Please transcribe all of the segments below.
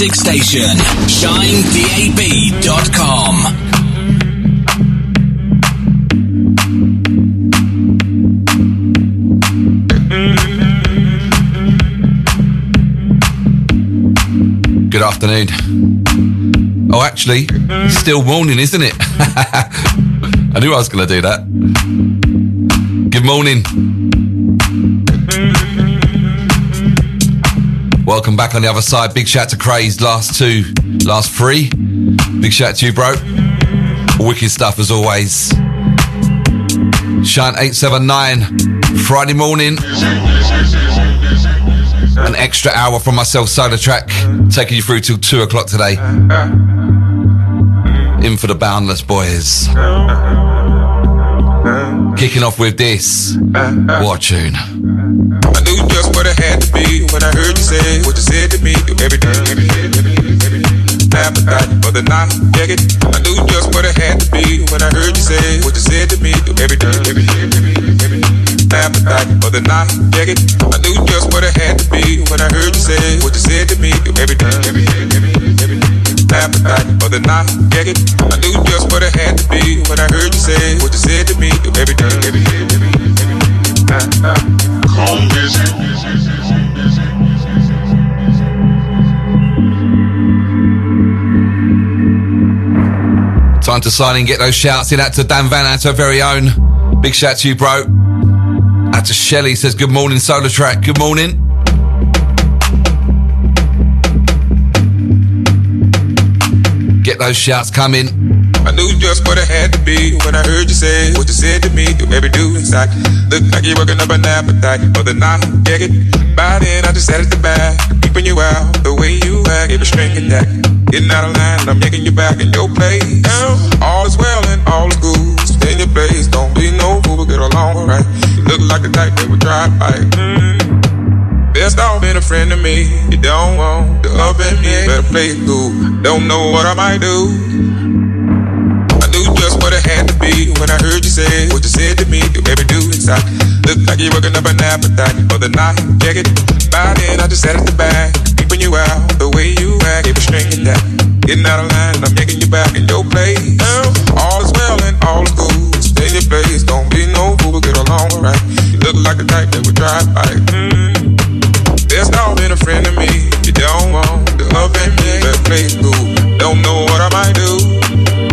music station, shinedab.com. Good afternoon. Oh, actually, still morning, isn't it? I knew I was going to do that. Good morning. Welcome back on the other side. Big shout to Craze, last two, last three. Big shout to you, bro. Wicked stuff as always. Shine 879, Friday morning. An extra hour from myself, SolarTrak, taking you through till two o'clock today. In for the Boundless Boys. Kicking off with this. What tune. When I heard you say what you said to me. Do everything, everything, appetite for the night, check it. I knew just what I had to be when I heard you say what you said to me. Do everything, everything, appetite for the night, check it. I knew just what I had to be when I heard you say what you said to me. Do everything, everything, appetite for the night, check it. I knew just what I had to be when I heard you say what you said to me. Do everything, Calm Time to sign in, get those shouts in. Out to Dan Van, out to our very own. Big shout to you, bro. Out to Shelly, says good morning, SolarTrak. Good morning. Get those shouts coming. I knew just what I had to be when I heard you say what you said to me. Do every do inside. Look like you're working up an appetite for the night. Get it? By then, I just sat at the back, keeping you out the way you act. Every string attack. Getting out of line, I'm making you back in your place. All is well and all is good. Stay in your place, don't be no fool, but get along right. You look like the type that would drive by. Mm. Best off being a friend to me. You don't want the love in me. Better play it cool. Don't know what I might do. I knew just what it had to be when I heard you say what you said to me. Do every do inside. Look like you're working up an appetite for the night. Check it. By then, I just sat at the back, keeping you out the way you act. Keep a string that. Getting out of line, I'm making you back in your place. All is well and all is good. Stay in your place. Don't be no fool, but get along right. You look like the type that would drive by. Mm. Best off being a friend to me. You don't want the love in me. Play it cool. Don't know what I might do.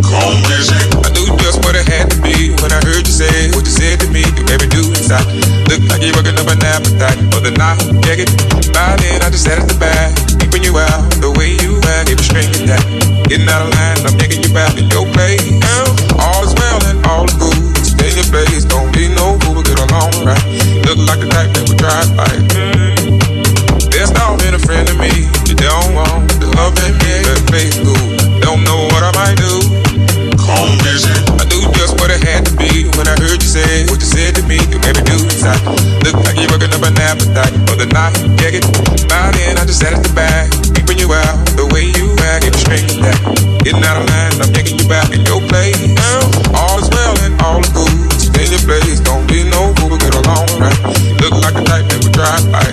Calm music. I knew just what it had to be when I heard you say what you said to me. Do every do inside. Look like you're working up an appetite for the night. Check it. By then, I just sat at the back, keeping you out the way you act. Every string attack. Getting out of line, I'm making you back in your place. All is well and all is good. Stay in your place. Don't be no fool, get along right. Look like the type that would drive by. Mm. Best off being a friend to me. You don't want the love in me. Play it cool. Don't know what I might do. Calm music. I knew just what it had to be when I heard you say what you said to me. Do every do inside. Look like you're working up an appetite for the night. Check it. By then, I just sat at the back, keeping you out the way you act. Get string that. Getting out of line, I'm taking you back in your place. All is well and all is good. Stay in your place. Don't be no fool, get along right. Look like a type that would drive by.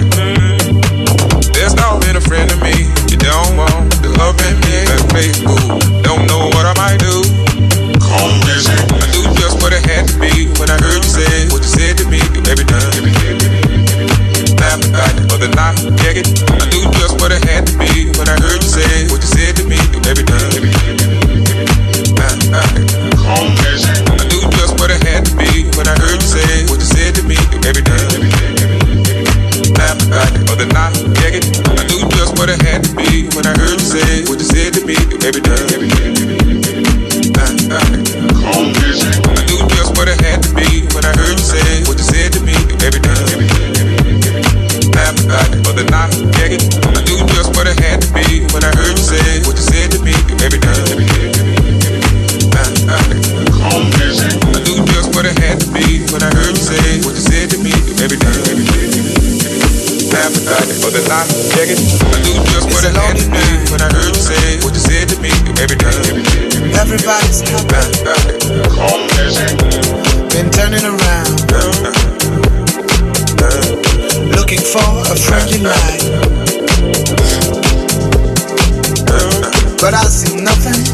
Best off being a friend to me. You don't want the love in me. Play cool. But I see nothing.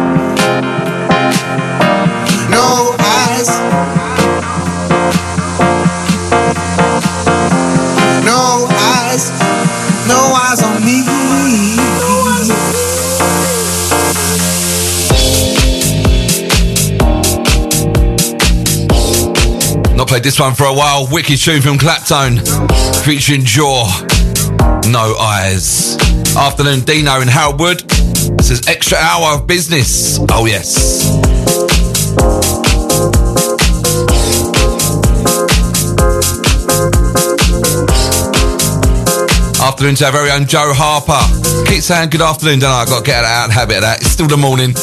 Played this one for a while. Wicked tune from Claptone featuring Jaw. No eyes. Afternoon Dino in Harold Wood. This is extra hour of business. Oh yes. Afternoon to our very own Joe Harper. Keep saying good afternoon, don't I? I've got to get out of the habit of that. It's still the morning.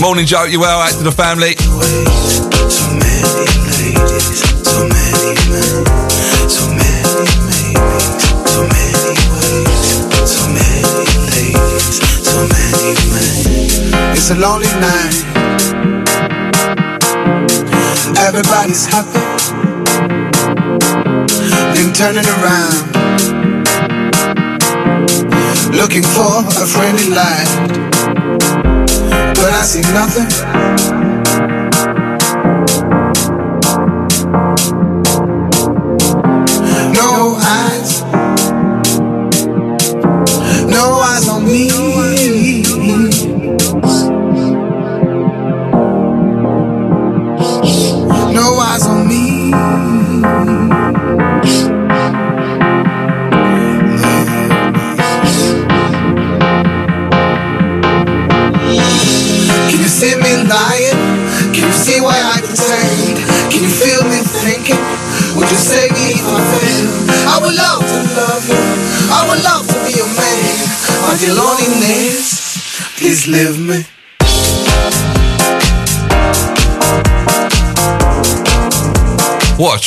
Morning, Joe. You well? Out to the family. It's a lonely night. Everybody's happy. Been turning around. Looking for a friendly light. But I see nothing.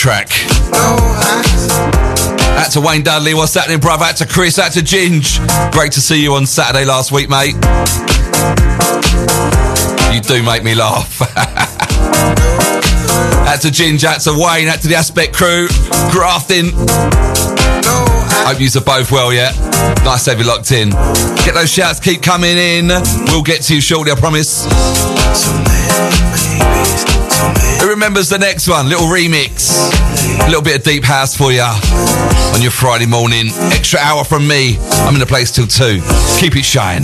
Track. Out to Wayne Dudley, what's happening, brother? Out to Chris, out to Ginge. Great to see you on Saturday last week, mate. You do make me laugh. out to Ginge, out to Wayne, out to the Aspect crew, grafting. Hope yous are both well, yeah? Nice to have you locked in. Get those shouts, keep coming in. We'll get to you shortly, I promise. Remembers the next one? Little remix. A little bit of deep house for ya on your Friday morning. Extra hour from me. I'm in the place till two. Keep it shine.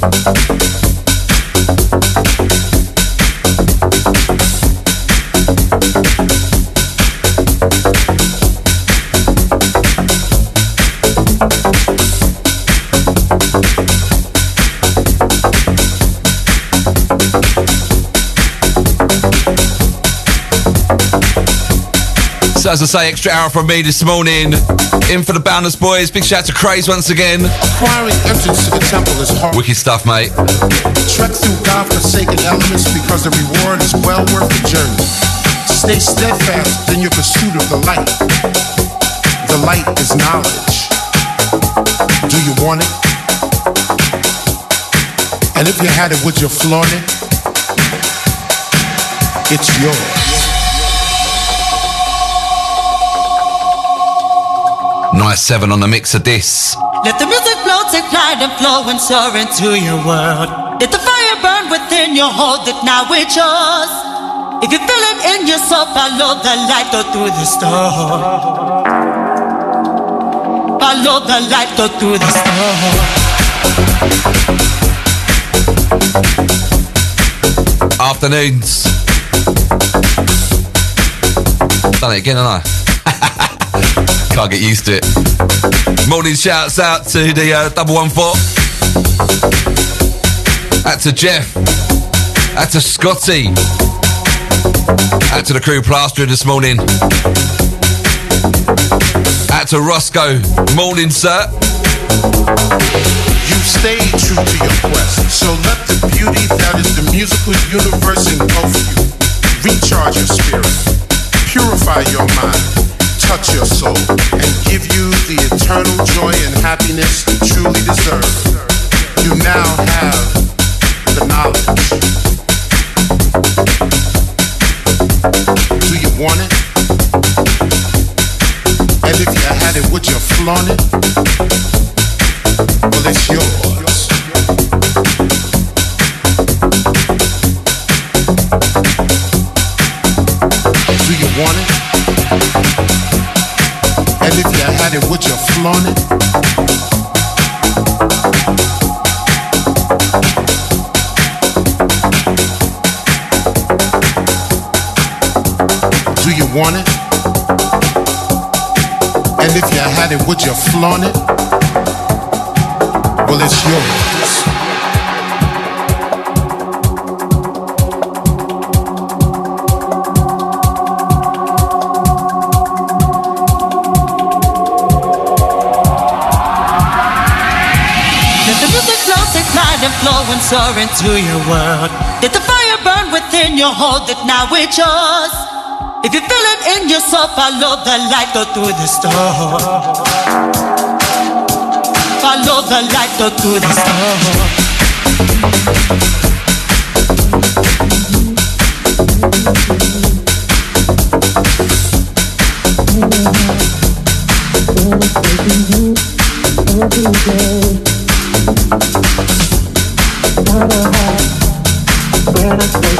Thank you. As I say, extra hour from me this morning. In for the Boundless Boys. Big shout out to Craze once again. Acquiring entrance to the temple is hard. Wicked stuff, mate. Trek through God-forsaken elements because the reward is well worth the journey. Stay steadfast in your pursuit of the light. The light is knowledge. Do you want it? And if you had it, would you flaunt it? It's yours. NiCe7 on the mix of this. Let the music flow, take flight and flow and soar into your world. Let the fire burn within you, hold it now, it's yours. If you feel it in your soul, follow the light, go through the storm. Follow the light, go through the storm. Afternoons. Done it again, haven't I? Can't get used to it. Morning shouts out to the uh, double one four. Out to Jeff. Out to Scotty. Out to the crew plastering this morning. Out to Roscoe. Morning, sir. You stay true to your quest, so let the beauty that is the musical universe engulf you. Recharge your spirit, purify your mind touch your soul and give you the eternal joy and happiness you truly deserve. You now have the knowledge. Do you want it? And if you had it, would you flaunt it? Well, it's yours. Do you want it? Flaunt it? Well, it's yours. Soar into your world. Let the fire burn within your hold it now, it's yours. If you feel it in your soul, follow the light, go through the storm. Follow the light, go through the storm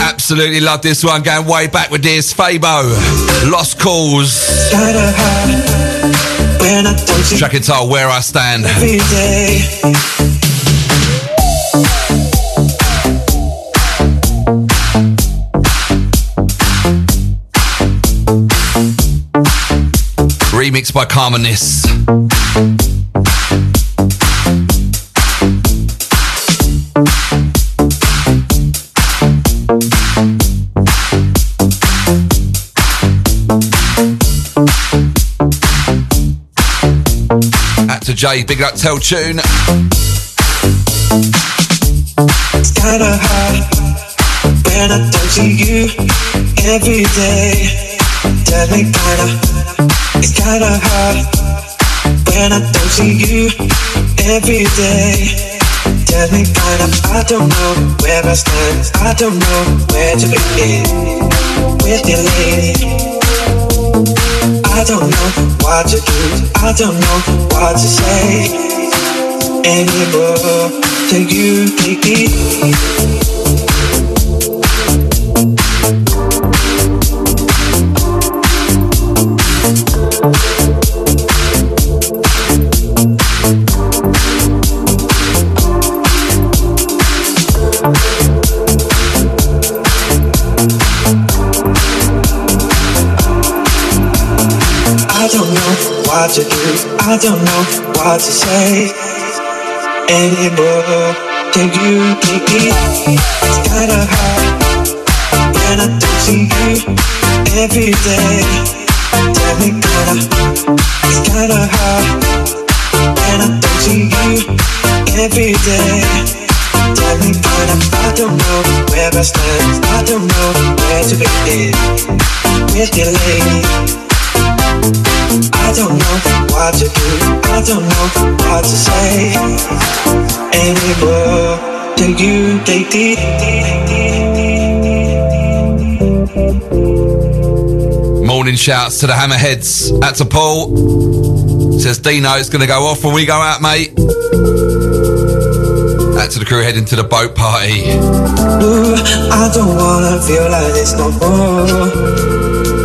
Absolutely love this one. Going way back with this. Fabo. Lost Cause. Track title Where I Stand. remix by Carmenis. To Jay, big up Tell Tune. It's kinda hard when I don't see you every day. Tell me kinda, it's kinda hard when I don't see you every day. Tell me kinda, I don't know where I stand. I don't know where to begin with your lady. I don't know what to do. I don't know what to say anymore. Till you take what to do. I don't know what to say anymore. Till you take me. It's kinda hard when I don't see you every day. Tell me kinda. It's kinda hard when I don't see you every day. Tell me kinda. I don't know where I stand. I don't know where to begin with your lady. I don't know what to do. I don't know what to say anymore. Till you take Morning shouts to the Hammerheads. That's a Paul. Says Dino, it's going to go off when we go out, mate. That's to the crew heading to the boat party. Ooh, I don't wanna feel like this no more.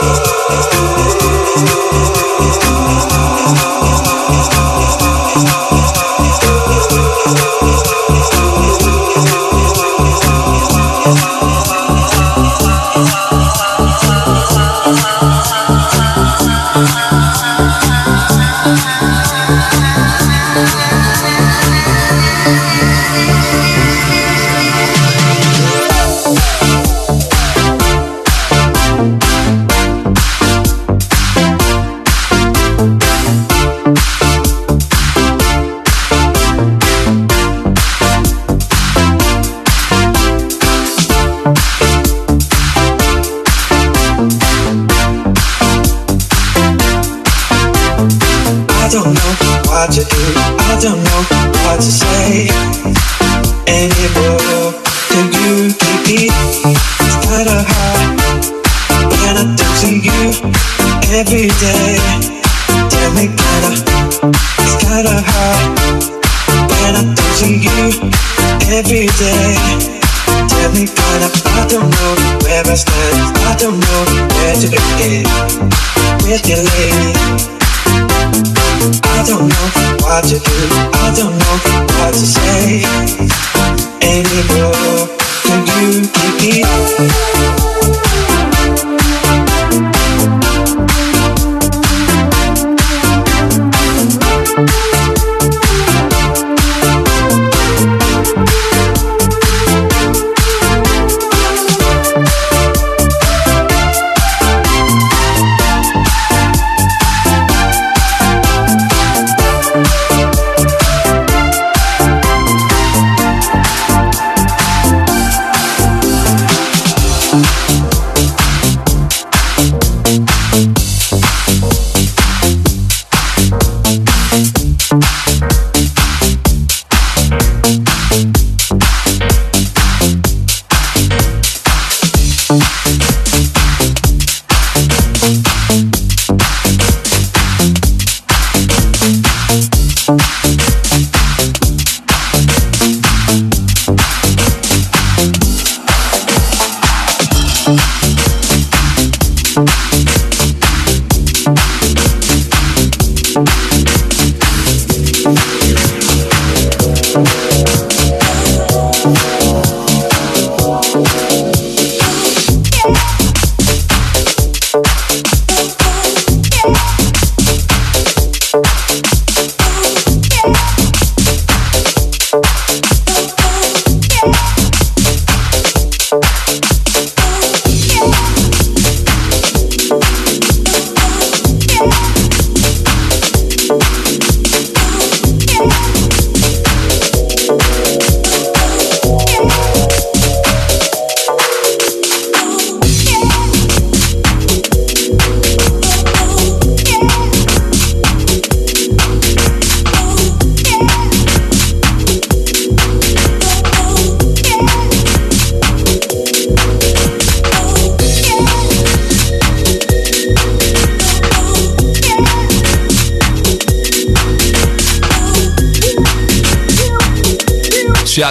Thank you.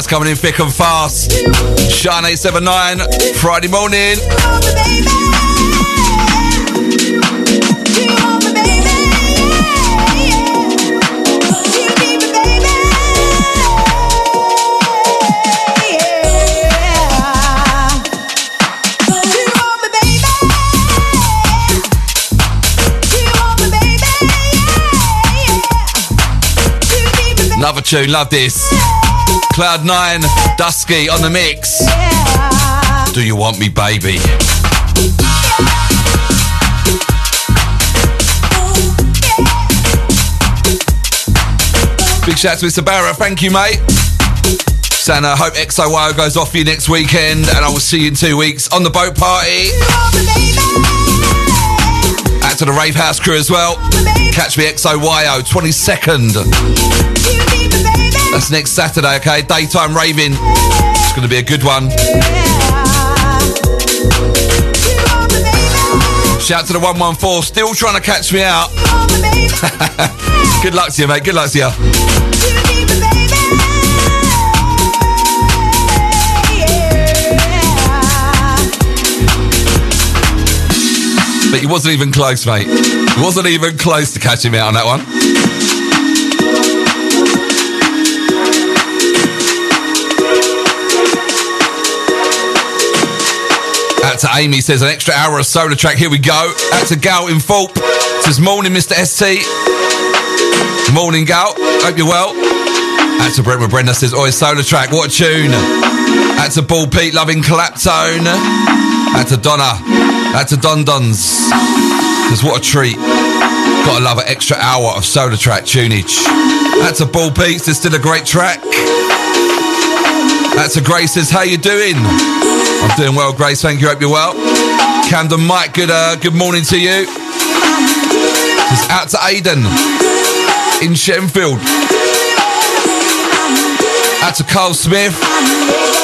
Coming in thick and fast. Shine 879, Friday morning. Another tune, love this. Cloud 9, Dusky on the mix. Do you want me, baby? Big shout out to Mr. Barrett, thank you, mate. Santa, hope XOYO goes off for you next weekend, and I will see you in two weeks on the boat party. Out to the Rave House crew as well. Catch me XOYO, 22nd. That's next Saturday, okay? Daytime raving. It's going to be a good one. Shout to the 114, still trying to catch me out. good luck to you, mate. Good luck to you. But he wasn't even close, mate. He wasn't even close to catching me out on that one. Out to Amy says an extra hour of SolarTrak. Here we go. Out to Gal in Fulp. Says morning, Mr. ST. Morning, Gal. Hope you're well. Out to Brent with Brenda says, Oi, SolarTrak. What a tune. Out to Ball Pete, loving Claptone. Out to Donna. Out to Don Dons. Says, what a treat. Gotta love an extra hour of SolarTrak tunage. Out to Ball Pete. Says, still a great track. Out to Grace says, how you doing? I'm doing well, Grace. Thank you. Hope you're well. Camden Mike, good uh, good morning to you. It's out to Aidan in Shenfield. Out to Carl Smith.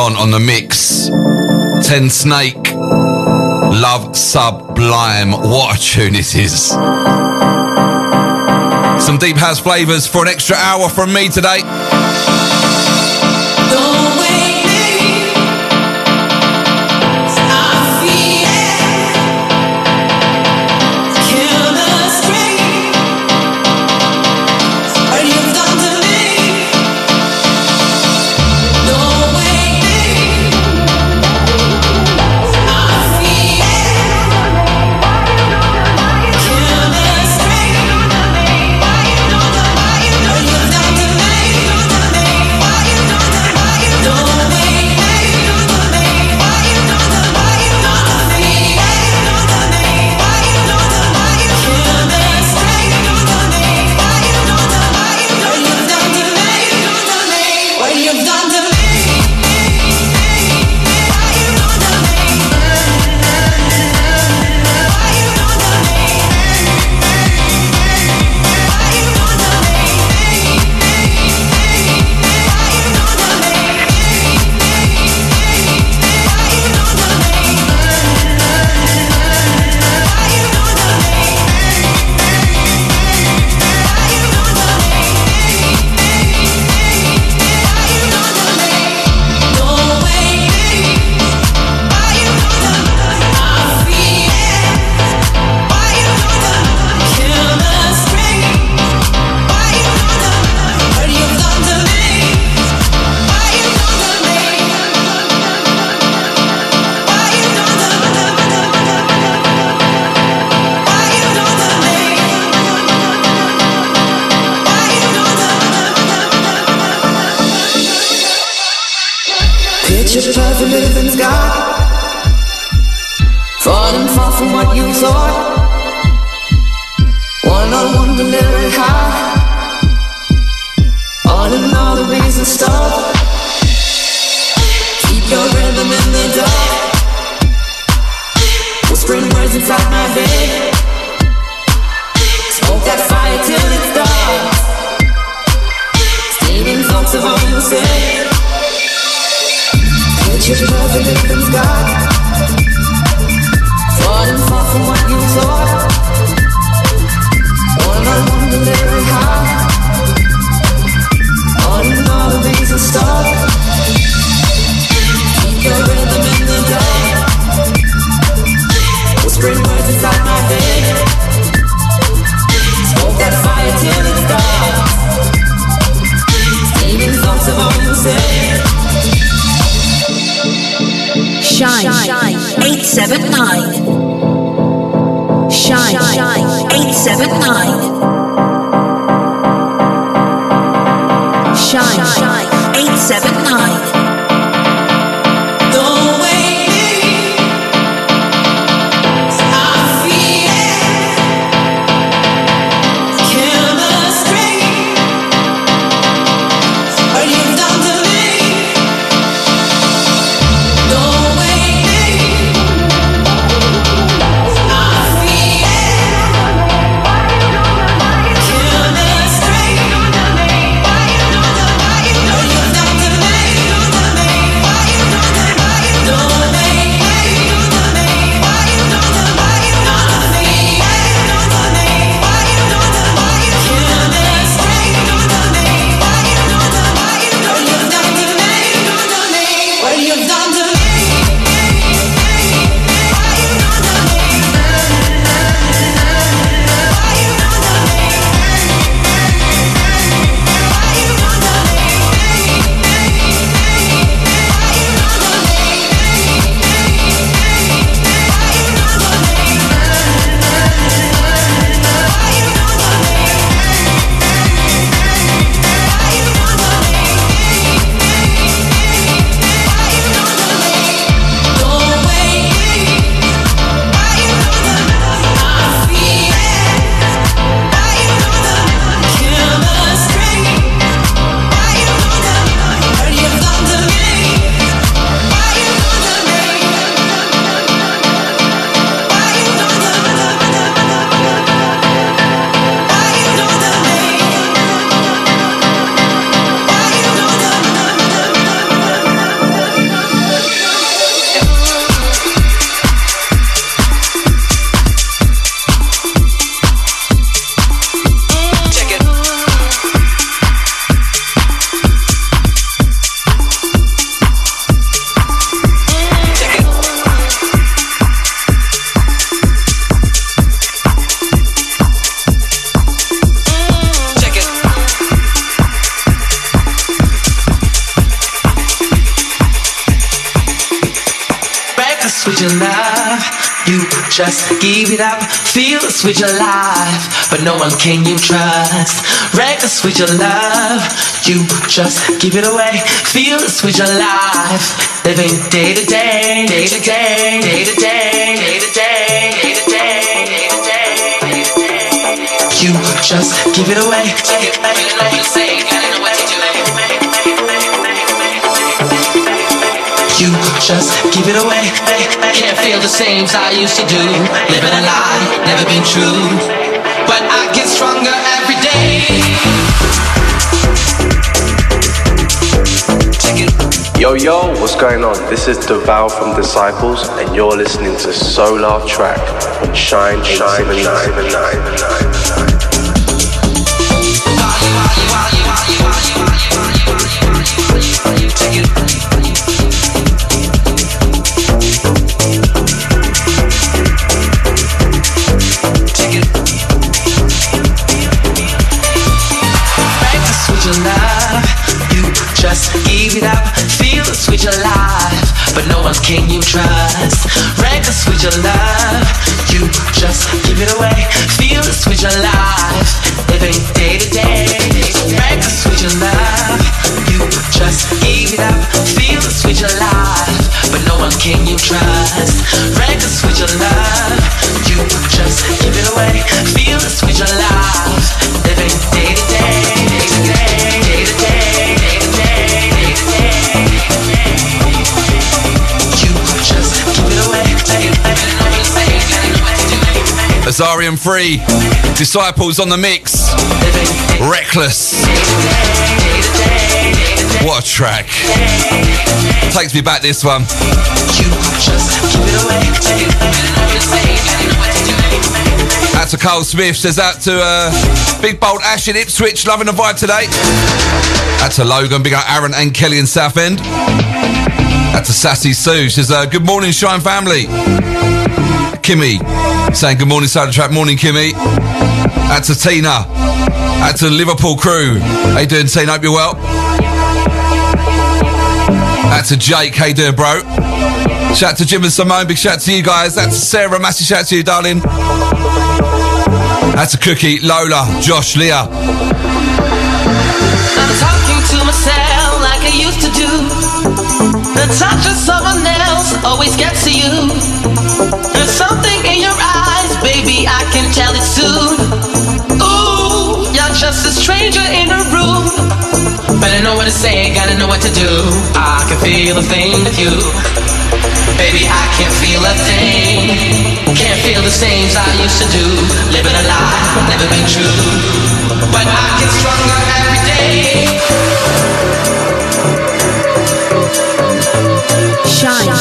On the mix. Tensnake. Love Sublime. What a tune it is. Some deep house flavours for an extra hour from me today. with your life, but no one can you trust. Reckless with your love, you just give it away. Feel this with your life, living day to day, day to day, day to day, day to day, day to day. You just give it away. Take it back say, it away. just give it away. Can't feel the same as I used to do. Living a lie, never been true. But I get stronger every day. Yo, yo, what's going on? This is Duvall from Disciples, and you're listening to SolarTrak on Shine, Shine, Shine, Shine, Shine, Shine. Azari & III. Disciples on the mix. Reckless. What a track. Takes me back this one. Out to Carl Smith, says out to uh, Big Bold Ash in Ipswich, loving the vibe today. Out to Logan, big up Aaron and Kelly in Southend. Out to Sassy Sue, says uh, good morning Shine family. Kimmy, saying good morning side of the track, morning Kimmy. Out to Tina. Out to Liverpool crew. How you doing Tina, hope you're well. Out to Jake, how you doing bro? Shout to Jim and Simone, big shout to you guys. That's Sarah, massive shout to you, darling. That's a cookie, Lola, Josh, Leah. I'm talking to myself like I used to do. The touch of someone else always gets to you. There's something in your eyes, baby, I can tell it soon. Ooh, you're just a stranger in a room. Better know what to say, gotta know what to do. I can feel a thing with you. Baby, I can't feel a thing. Can't feel the as I used to do. Living a lie, never been true. But I get stronger every day. Shine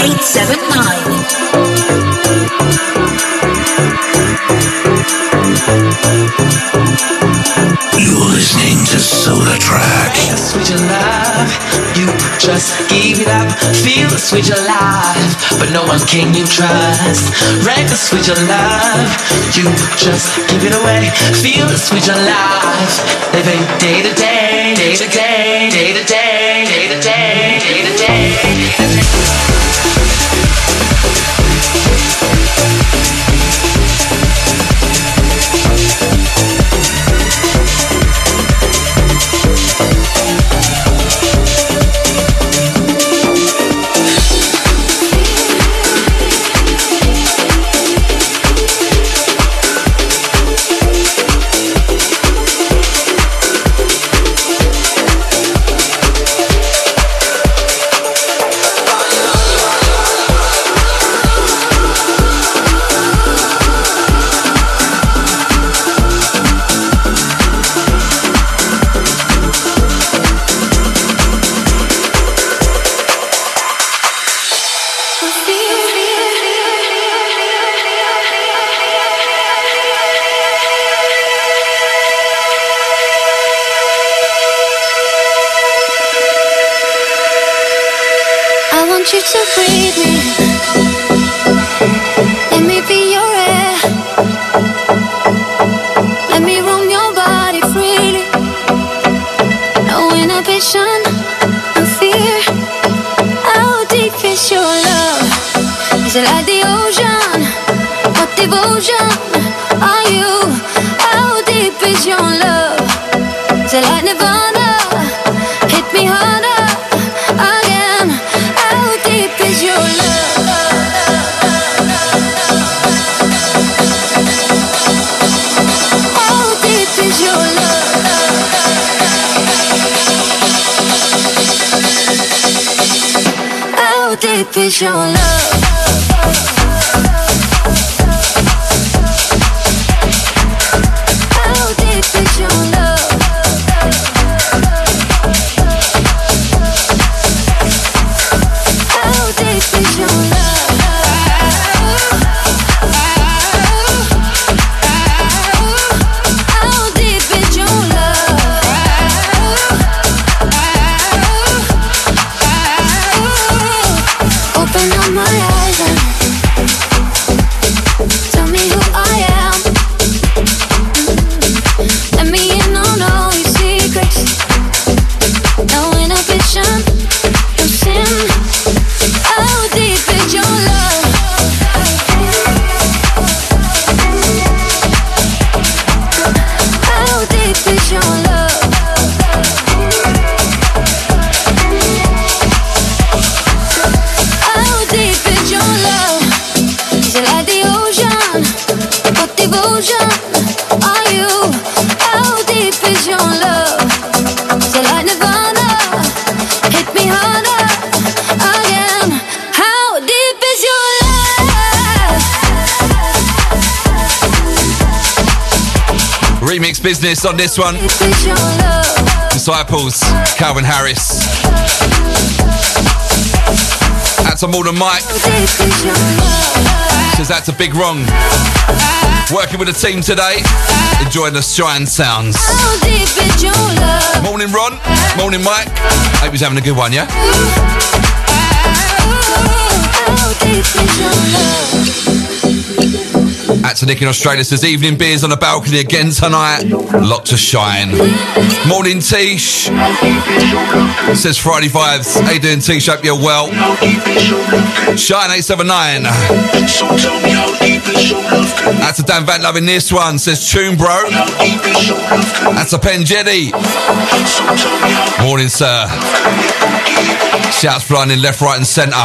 879. Listening to SolarTrak. Sweet love, you just give it up. Feel the sweet life, but no one can you trust. Wreck the sweet love, you just give it away. Feel the sweet life, living day to day, day to day, day to day, day to day, day to day. Business on this one. Disciples, Calvin Harris. That's a more than Mike. Says that's a big wrong. Working with the team today, enjoying the shine sounds. Morning, Ron. Morning, Mike. Hope he's having a good one, yeah? That's Nick in Australia says evening beers on the balcony again tonight. Lot to shine. Morning Tish. Says Friday vibes. How you doing Tish? Hope you're well. Shine 879. That's a Dan Van loving this one. Says tune bro. That's a pen Jenny. Morning sir. Shouts flying in left, right and centre.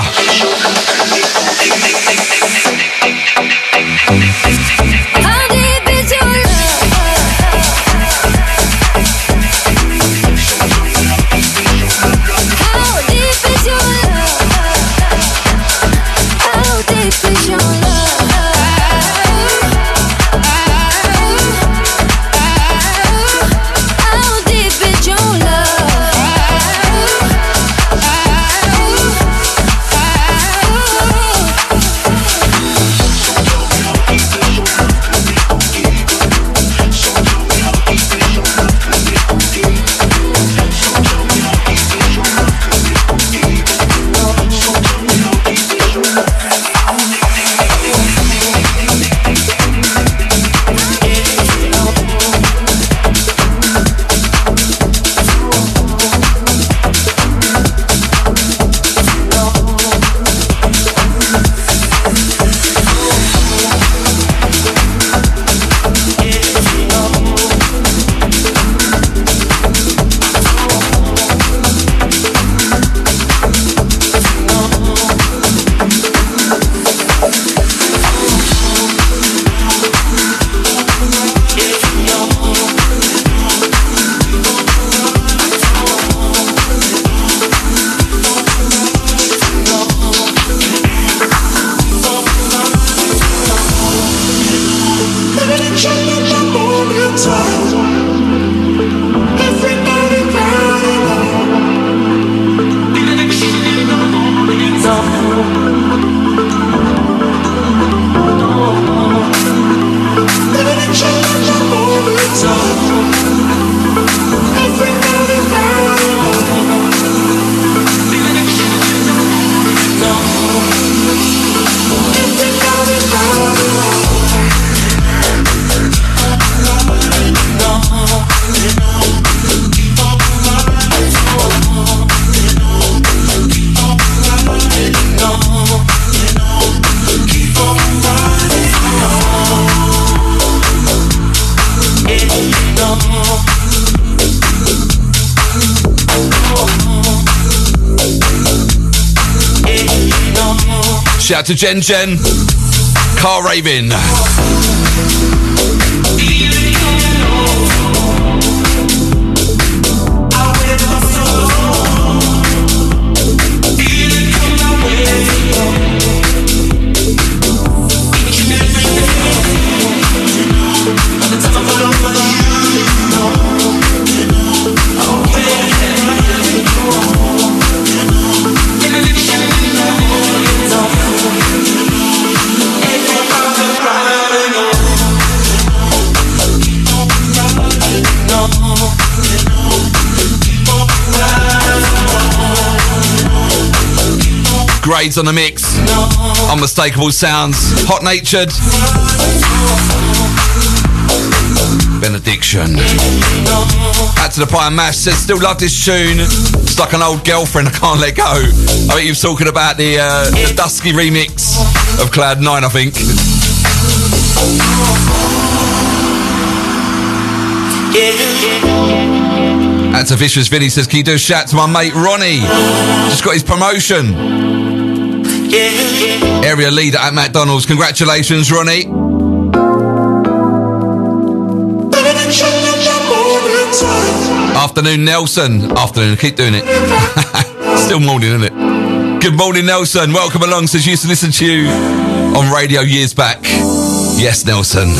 sunshine in the moment. time. Shout out to Jen Jen. Car raving. Grades on the mix. Unmistakable sounds. Hot natured. Benediction. Out to the pie and mash says still love this tune. It's like an old girlfriend I can't let go. I think he was talking about the, uh, the Dusky remix of Cloud 9, I think. That's a vicious Vinny says, Can you do a shout to my mate Ronnie? Just got his promotion. Area leader at McDonald's. Congratulations, Ronnie. Afternoon, Nelson. Afternoon, keep doing it. Still morning, isn't it? Good morning, Nelson. Welcome along. Says used to listen to you on radio years back. Yes, Nelson.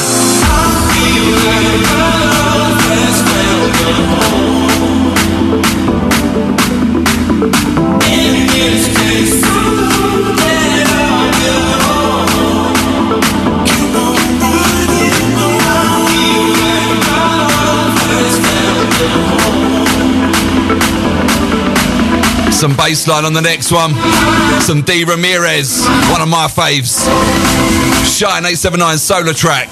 Some bass line on the next one. Some D Ramirez, one of my faves. Shine 879 SolarTrak.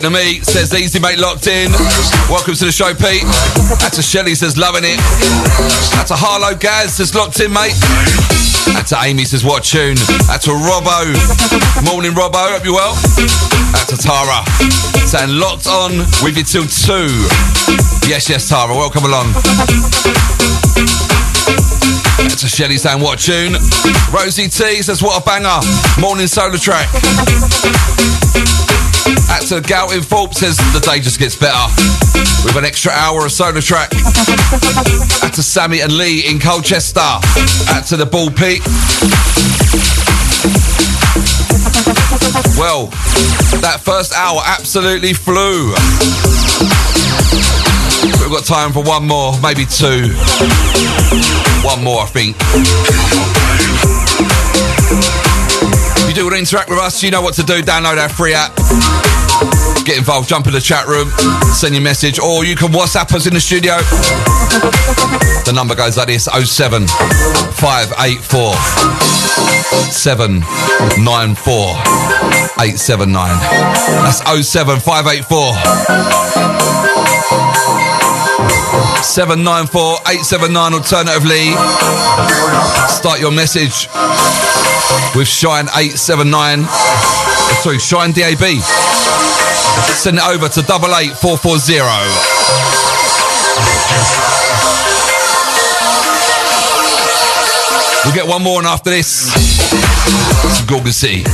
Pete me. Says easy mate locked in. Welcome to the show, Pete. That's to Shelley says loving it. That's to Harlow Gaz says locked in, mate. That's to Amy says what tune. That's to Robbo. Morning Robbo, hope you well. That's to Tara. Saying locked on with you till two. Yes, yes, Tara, welcome along. That's a Shelley saying what tune. Rosie T says what a banger. Morning SolarTrak. At to Galton Thorpe says the day just gets better with an extra hour of SolarTrak. At to Sammy and Lee in Colchester. At to the Ball Pete. Well, that first hour absolutely flew. We've got time for one more, maybe two. One more, I think. Want to interact with us, you know what to do. Download our free app. Get involved, jump in the chat room, send your message, or you can WhatsApp us in the studio. The number goes like this 07 584 794 879. That's 07 584 794 879. Alternatively, start your message with Shine 879. Sorry, Shine DAB. Send it over to double eight four four zero. We'll get one more and after this. Gorgon City.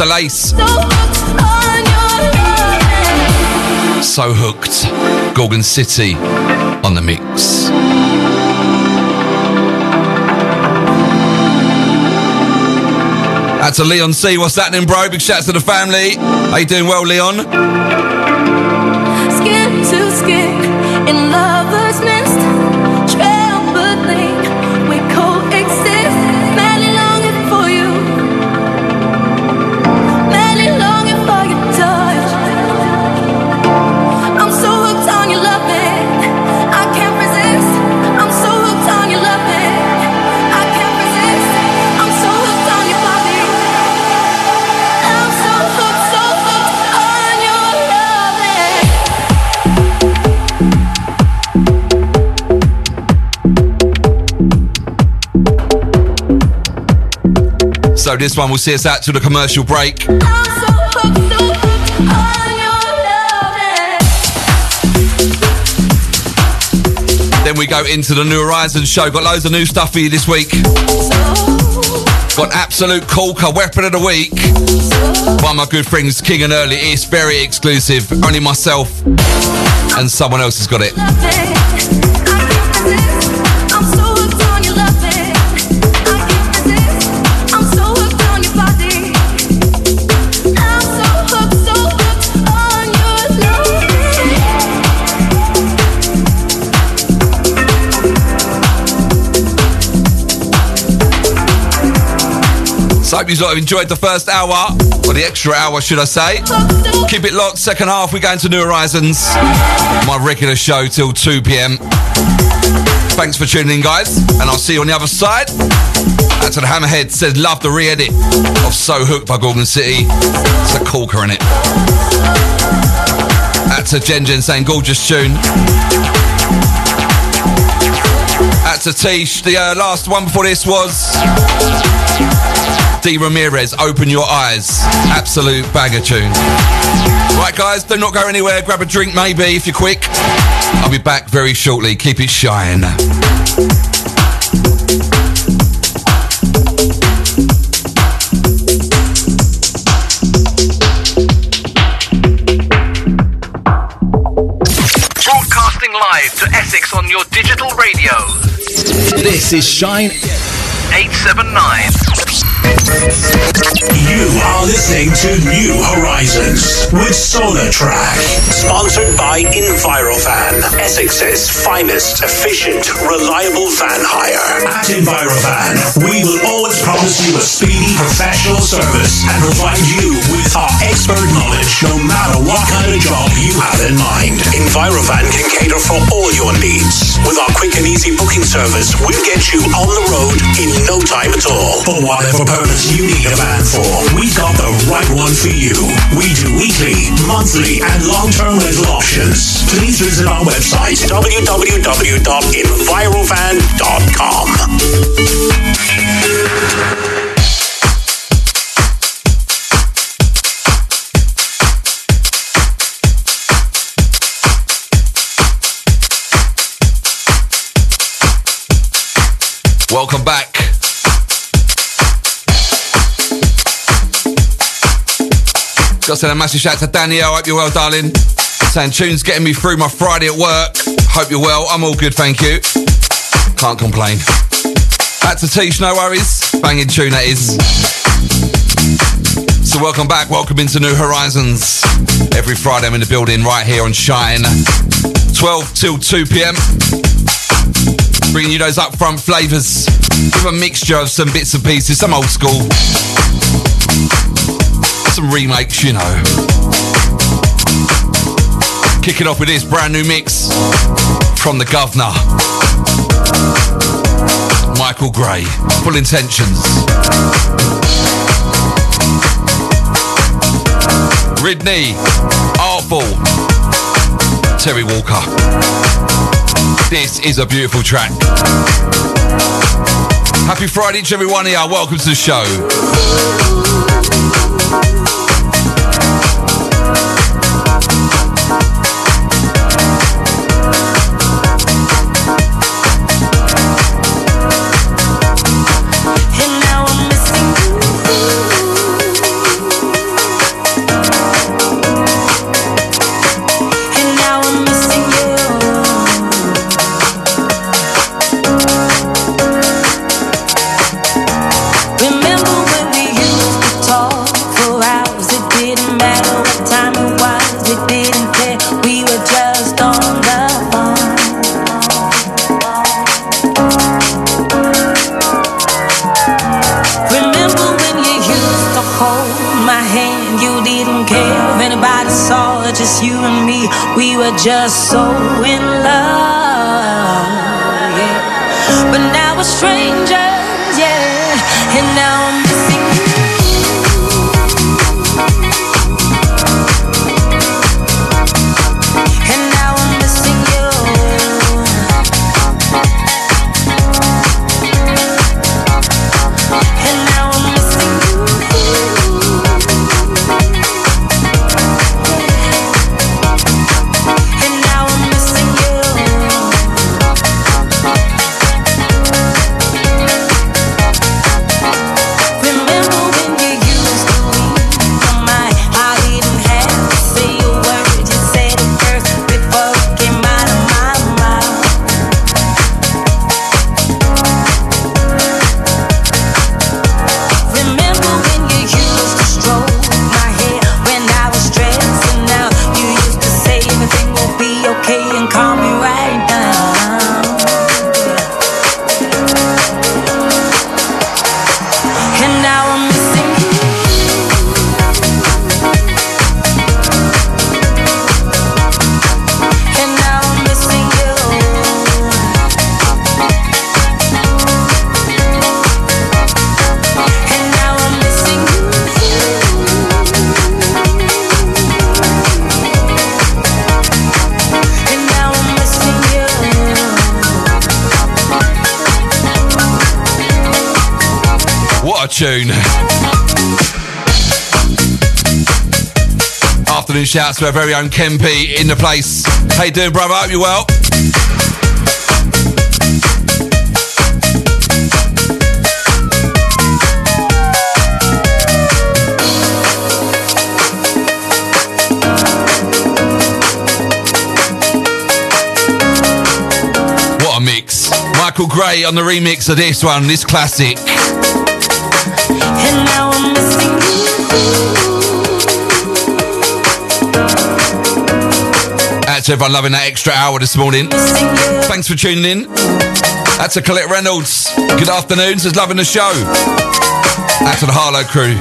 A. So hooked. Gorgon City on the mix. That's to Leon C. What's happening, bro? Big shouts to the family. How you doing well, Leon? Skin to skin in lover's nest. This one will see us out to the commercial break. Then we go into the New Horizons show. Got loads of new stuff for you this week. Got absolute corker weapon of the week. Of my good friends, King and Early. It's very exclusive. Only myself and someone else has got it. Hope you lot have enjoyed the first hour, or the extra hour, should I say. Keep it locked. Second half, we're going to New Horizons. My regular show till 2 p.m. Thanks for tuning in, guys, and I'll see you on the other side. That's the Hammerhead says, love the re-edit of So Hooked by Gorgon City. It's a corker in it. That's to Jen Jen saying, gorgeous tune. That's to Tish, the uh, last one before this was D. Ramirez, Open Your Eyes. Absolute banger tune. Right, guys, do not go anywhere. Grab a drink, maybe, if you're quick. I'll be back very shortly. Keep it shine. Broadcasting live to Essex on your digital radio. This is Shine 879. You are listening to New Horizons with SolarTrak, sponsored by Envirovan, Essex's finest, efficient, reliable van hire. At Envirovan, we will always promise you a speedy, professional service and provide you with our expert knowledge no matter what kind of job you have in mind. Envirovan can cater for all your needs. With our quick and easy booking service, we'll get you on the road in no time at all. For whatever purpose you need a van for, we got the right one for you. We do weekly, monthly, and long-term rental options. Please visit our website, www.envirovan.com. Welcome back. Got to send a massive shout to Danielle. Hope you're well, darling. Saying tunes getting me through my Friday at work. Hope you're well. I'm all good, thank you. Can't complain. Back to teach, no worries. Banging tune that is. So welcome back. Welcome into New Horizons. Every Friday I'm in the building right here on Shine. 12 till 2 p.m. Bringing you those upfront flavours with a mixture of some bits and pieces, some old school, some remakes, you know. Kicking off with this brand new mix from the Governor, Michael Gray, Full Intentions. Ridney, Artful, Terri Walker. This is a beautiful track. Happy Friday to everyone here. Welcome to the show. And shout out to our very own Kempi in the place. How you doing, brother? Hope you're well. What a mix. Michael Gray on the remix of this one, this classic. to everyone loving that extra hour this morning. Thanks for tuning in. That's a Colette Reynolds. Good afternoon. Says loving the show. That's to the Harlow crew.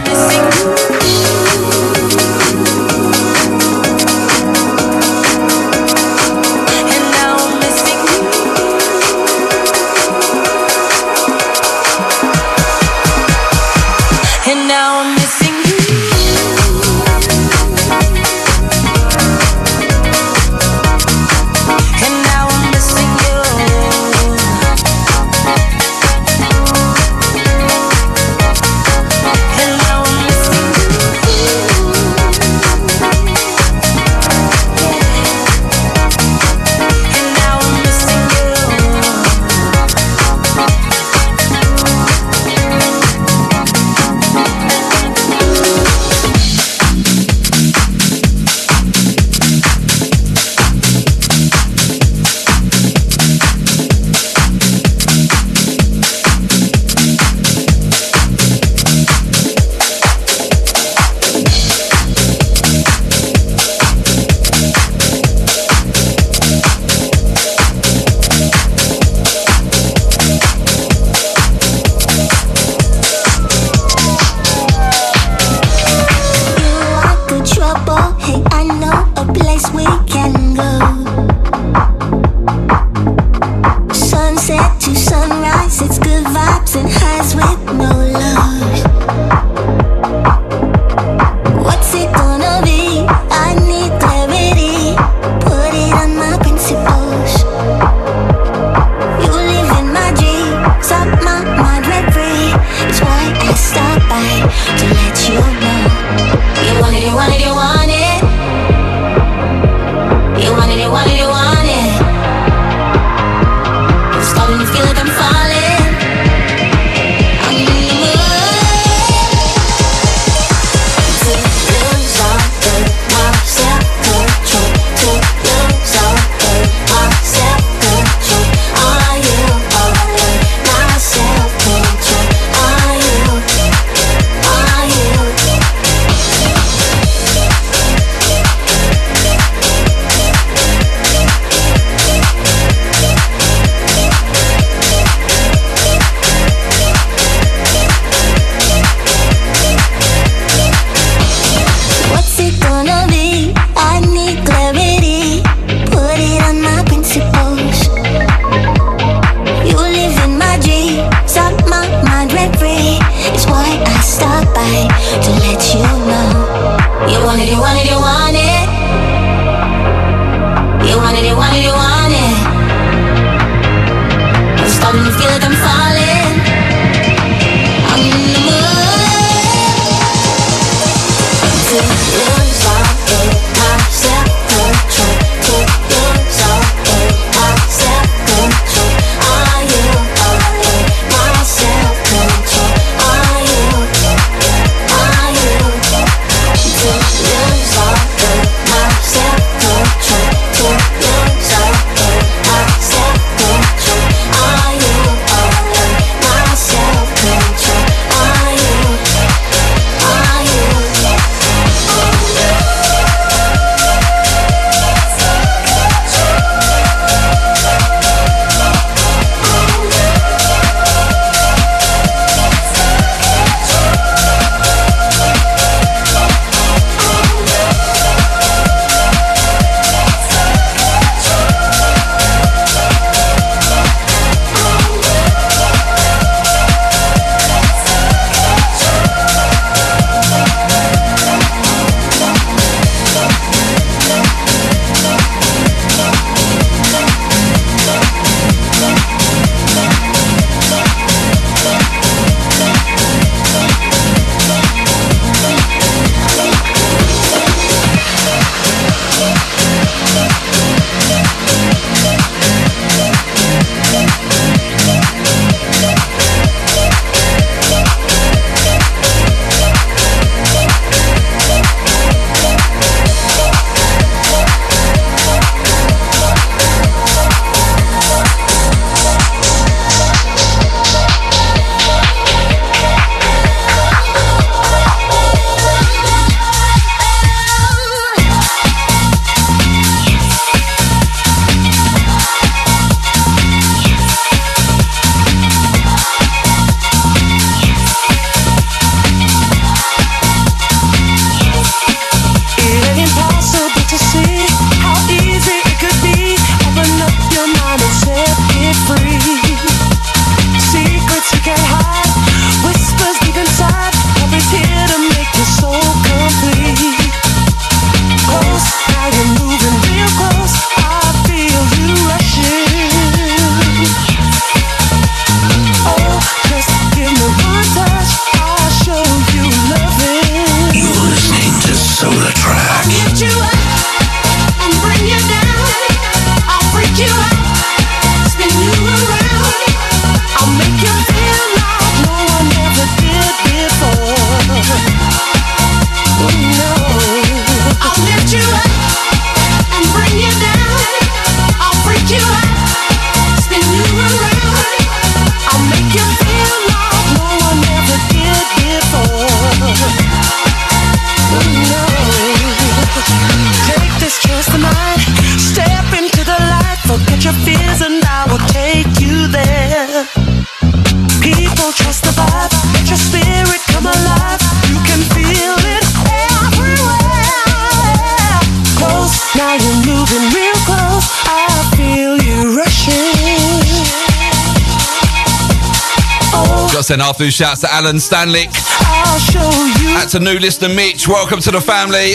Send afternoon shouts to Alan Stanley. I'll show you That's a new listener, Mitch. Welcome to the family.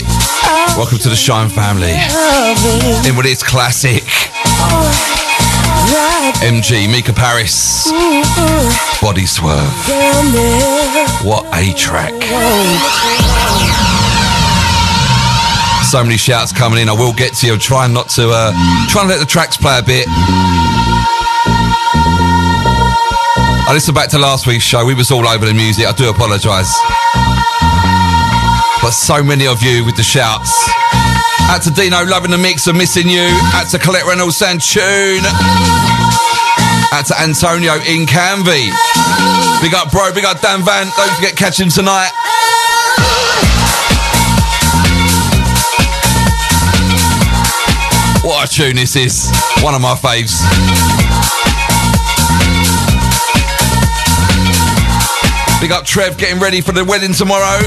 Welcome to the Shine family. In with its classic. Right M-Gee, Mica Paris. Bodyswerve. What a track. So many shouts coming in. I will get to you. I'm trying not to, uh, trying to let the tracks play a bit. I listened back to last week's show. We was all over the music. I do apologise. But so many of you with the shouts. Out to Dino, loving the mix and missing you. Out to Colette Reynolds, saying tune. Out to Antonio in Canvey. Big up, bro. Big up, Dan Van. Don't forget, catch him tonight. What a tune this is. One of my faves. Big up, Trev, getting ready for the wedding tomorrow.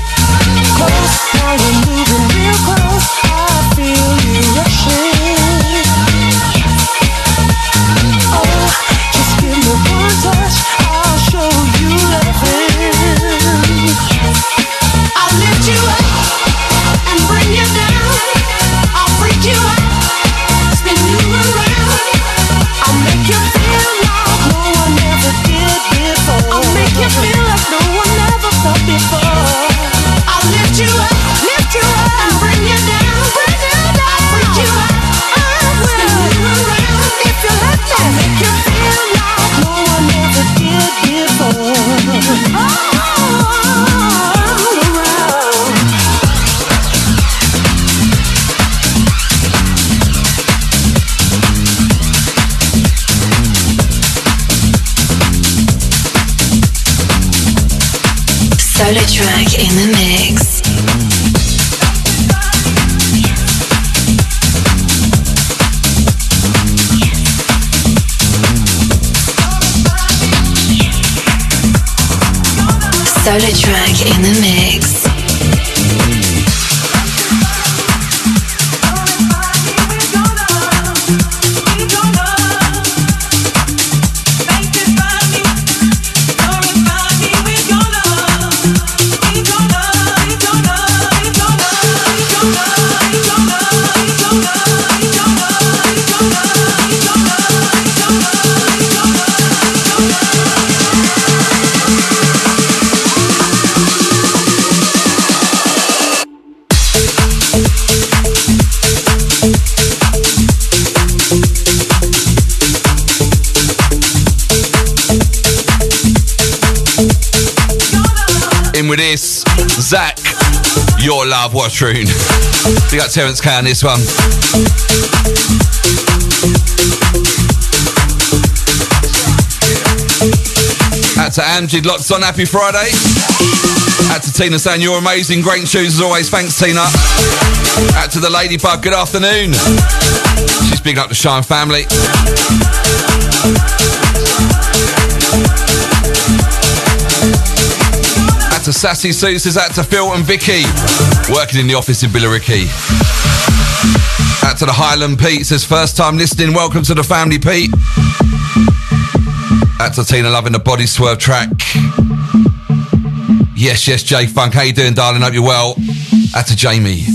SolarTrak in the mix. Track in the mix. Big up Terence K on this one. Out to Amjid, locked on, happy Friday. Out to Tina saying you're amazing, great shoes as always, thanks Tina. Out to the Ladybug, good afternoon. She's big up the Shine family. To Sassy Sue is out to Phil and Vicky, working in the office in Billericay. Out to the Highland Pete says first time listening, welcome to the family Pete. Out to Tina loving the body swerve track. Yes, yes, Jay Funk, how you doing, darling? Hope you're well. Out to Jamie.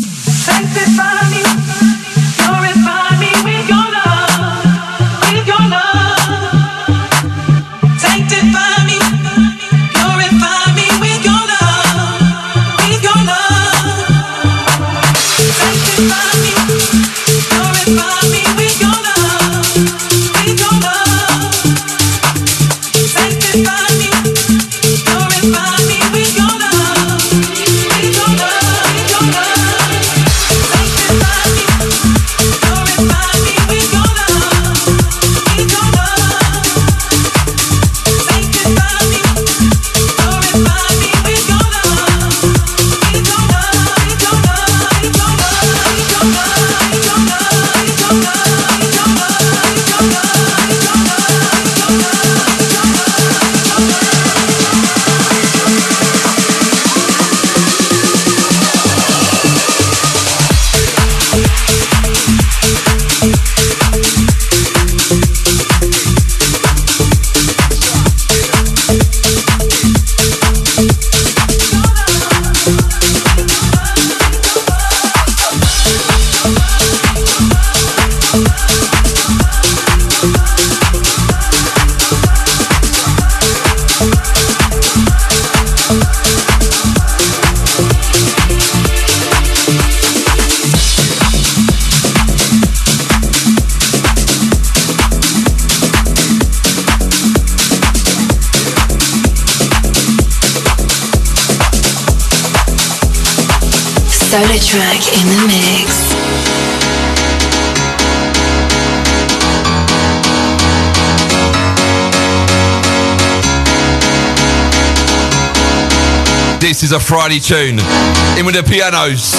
solo track in the mix. This is a Friday tune. In with the pianos.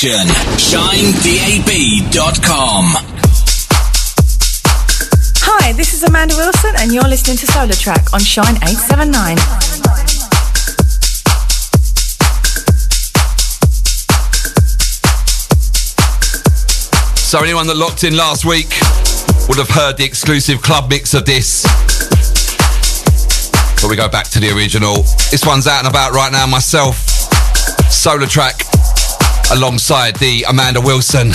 Connection. ShineDAB.com. Hi, this is Amanda Wilson, and you're listening to SolarTrak on Shine 879. So anyone that locked in last week would have heard the exclusive club mix of this. But we go back to the original. This one's out and about right now myself. SolarTrak alongside the Amanda Wilson.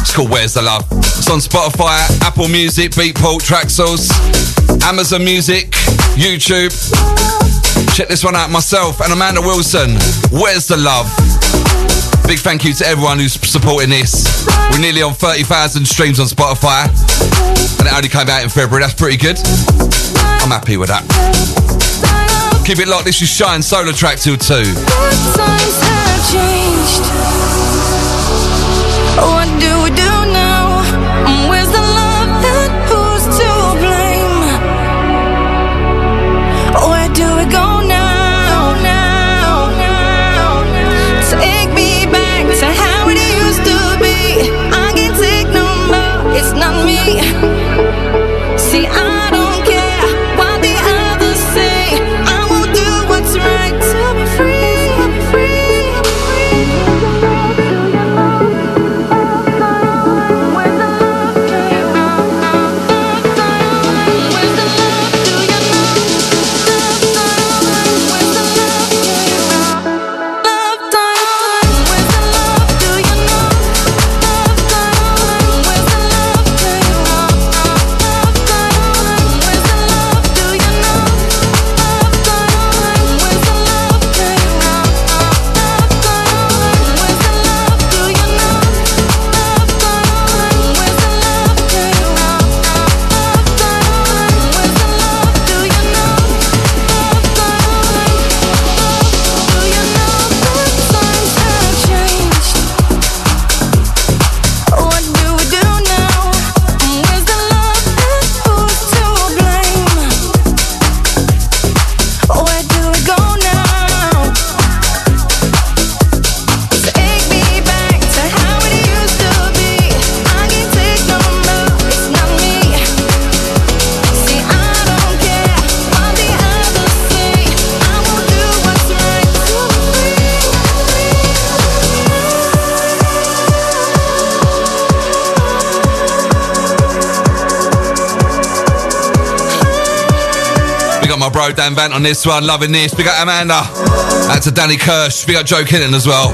It's called Where's the Love. It's on Spotify, Apple Music, Beatport, Traxsource, Amazon Music, YouTube. Check this one out myself and Amanda Wilson. Where's the love? Big thank you to everyone who's supporting this. We're nearly on 30,000 streams on Spotify, and it only came out in February. That's pretty good. I'm happy with that. Keep it locked. This is Shine SolarTrak till 2. Times have changed. What do we do now? Where's the love and who's to blame? Where do we go now? Now, my bro Dan Vant on this one, loving this. We got Amanda. That's a Danny Kirsch. We got Joe Kinnan as well.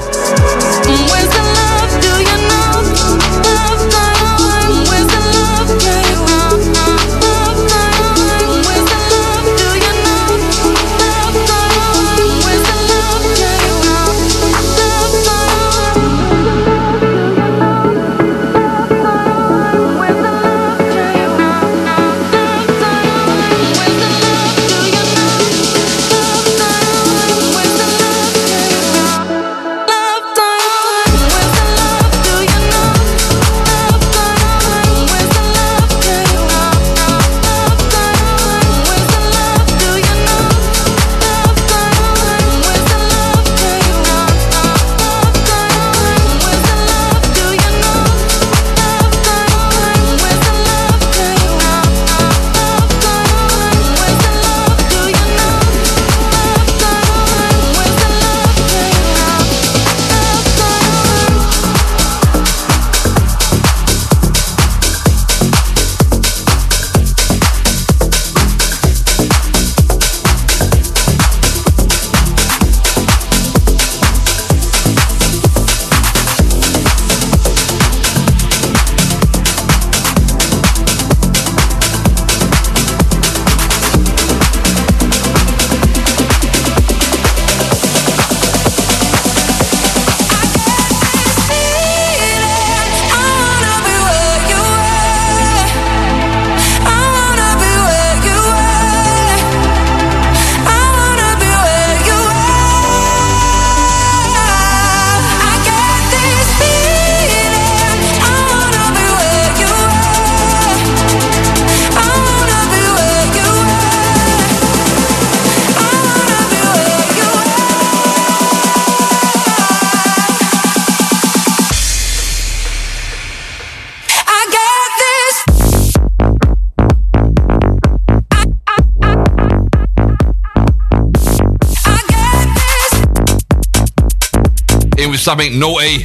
Something naughty.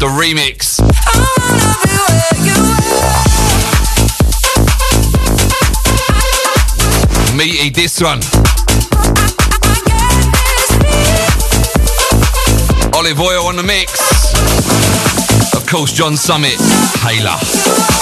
The remix. Meaty this one. Olive oil on the mix. Of course, John Summit. Hayla.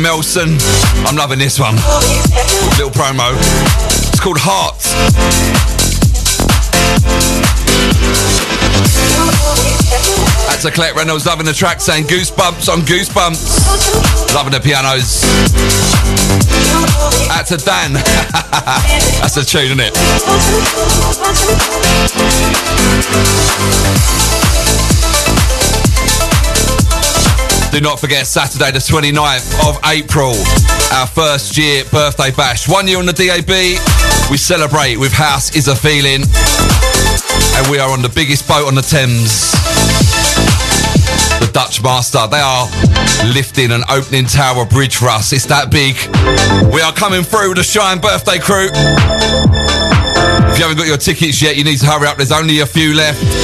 Melsen. I'm loving this one. Little promo. It's called Hearts. That's a Colette Reynolds loving the track, saying goosebumps on goosebumps. Loving the pianos. That's a Dan. That's a tune, isn't it? Do not forget Saturday, the 29th of April, our first year birthday bash. One year on the DAB, we celebrate with House is a Feeling, and we are on the biggest boat on the Thames. The Dutch Master, they are lifting an opening tower bridge for us. It's that big. We are coming through with the Shine birthday crew. If you haven't got your tickets yet, you need to hurry up. There's only a few left.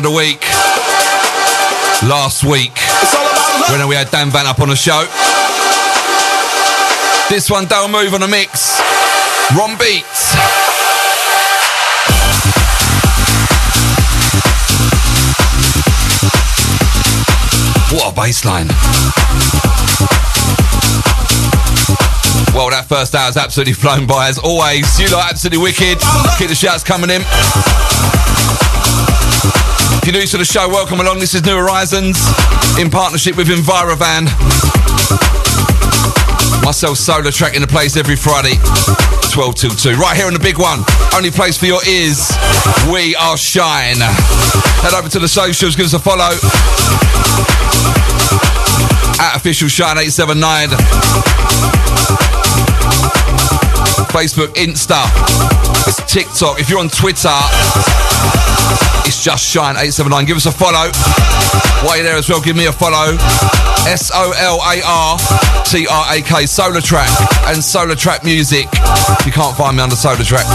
Of the week. Last week, when we had Dan Van up on the show. This one, Dale Move on the mix. Ron Beats. What a baseline. Well, that first hour's absolutely flown by as always. You lot absolutely wicked. Keep the shouts coming in. You're new to the show, welcome along. This is New Horizons in partnership with Envirovan. Myself SolarTrak in the place every Friday, 12 till 2. Right here on the big one. Only place for your ears. We are Shine. Head over to the socials, give us a follow. At official Shine 879. Facebook, Insta, it's TikTok. If you're on Twitter, it's just Shine 879. Give us a follow. While you're there as well, give me a follow. S O L A R T R A K SolarTrak and SolarTrak Music. You can't find me under SolarTrak.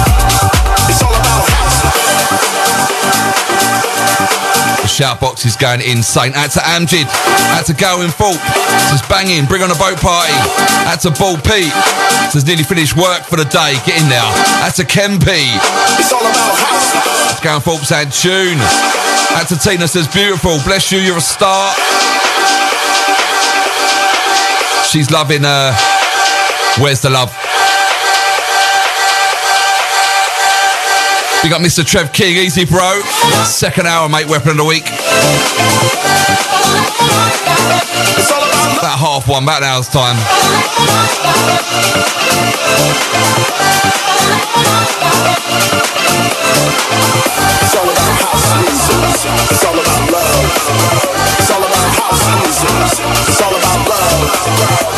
The shout box is going insane. Out to Amjid. Out to Gowan Fault. This is banging. Bring on a boat party. Out to Ball Pete. This is nearly finished work for the day. Get in there. Out to Kempy. It's all about house. Gowan Fault saying tune. Out to Tina says beautiful. Bless you. You're a star. She's loving uh Where's the love? We got Mr. Trev King, easy bro. Second hour, mate, weapon of the week. About half one, about an hour's time. It's all about house music. It's all about love.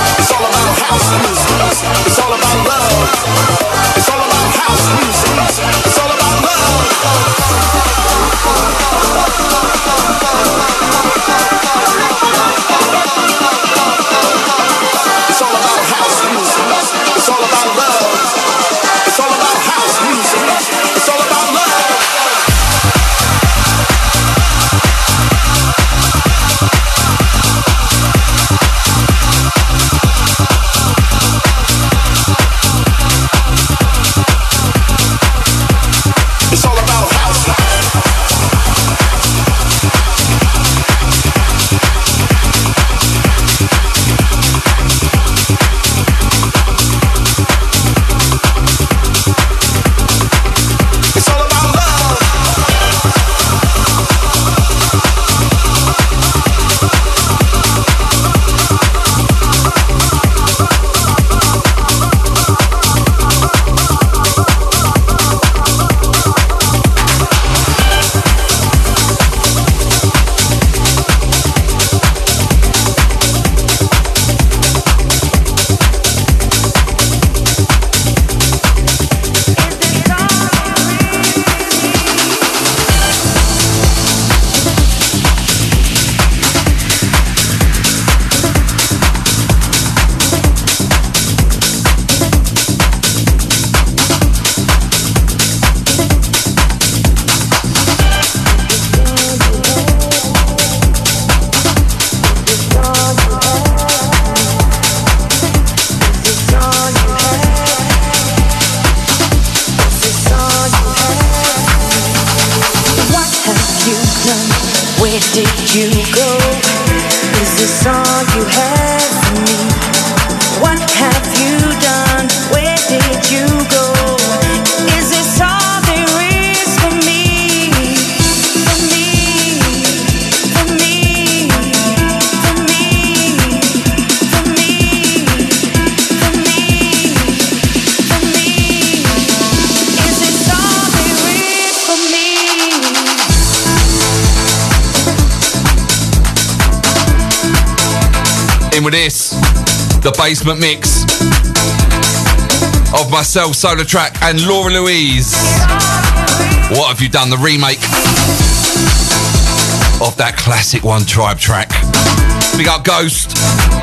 Basement mix of myself, SolarTrak, and Laura Louise. What have you done? The remake of that classic One Tribe track. Big up Ghost.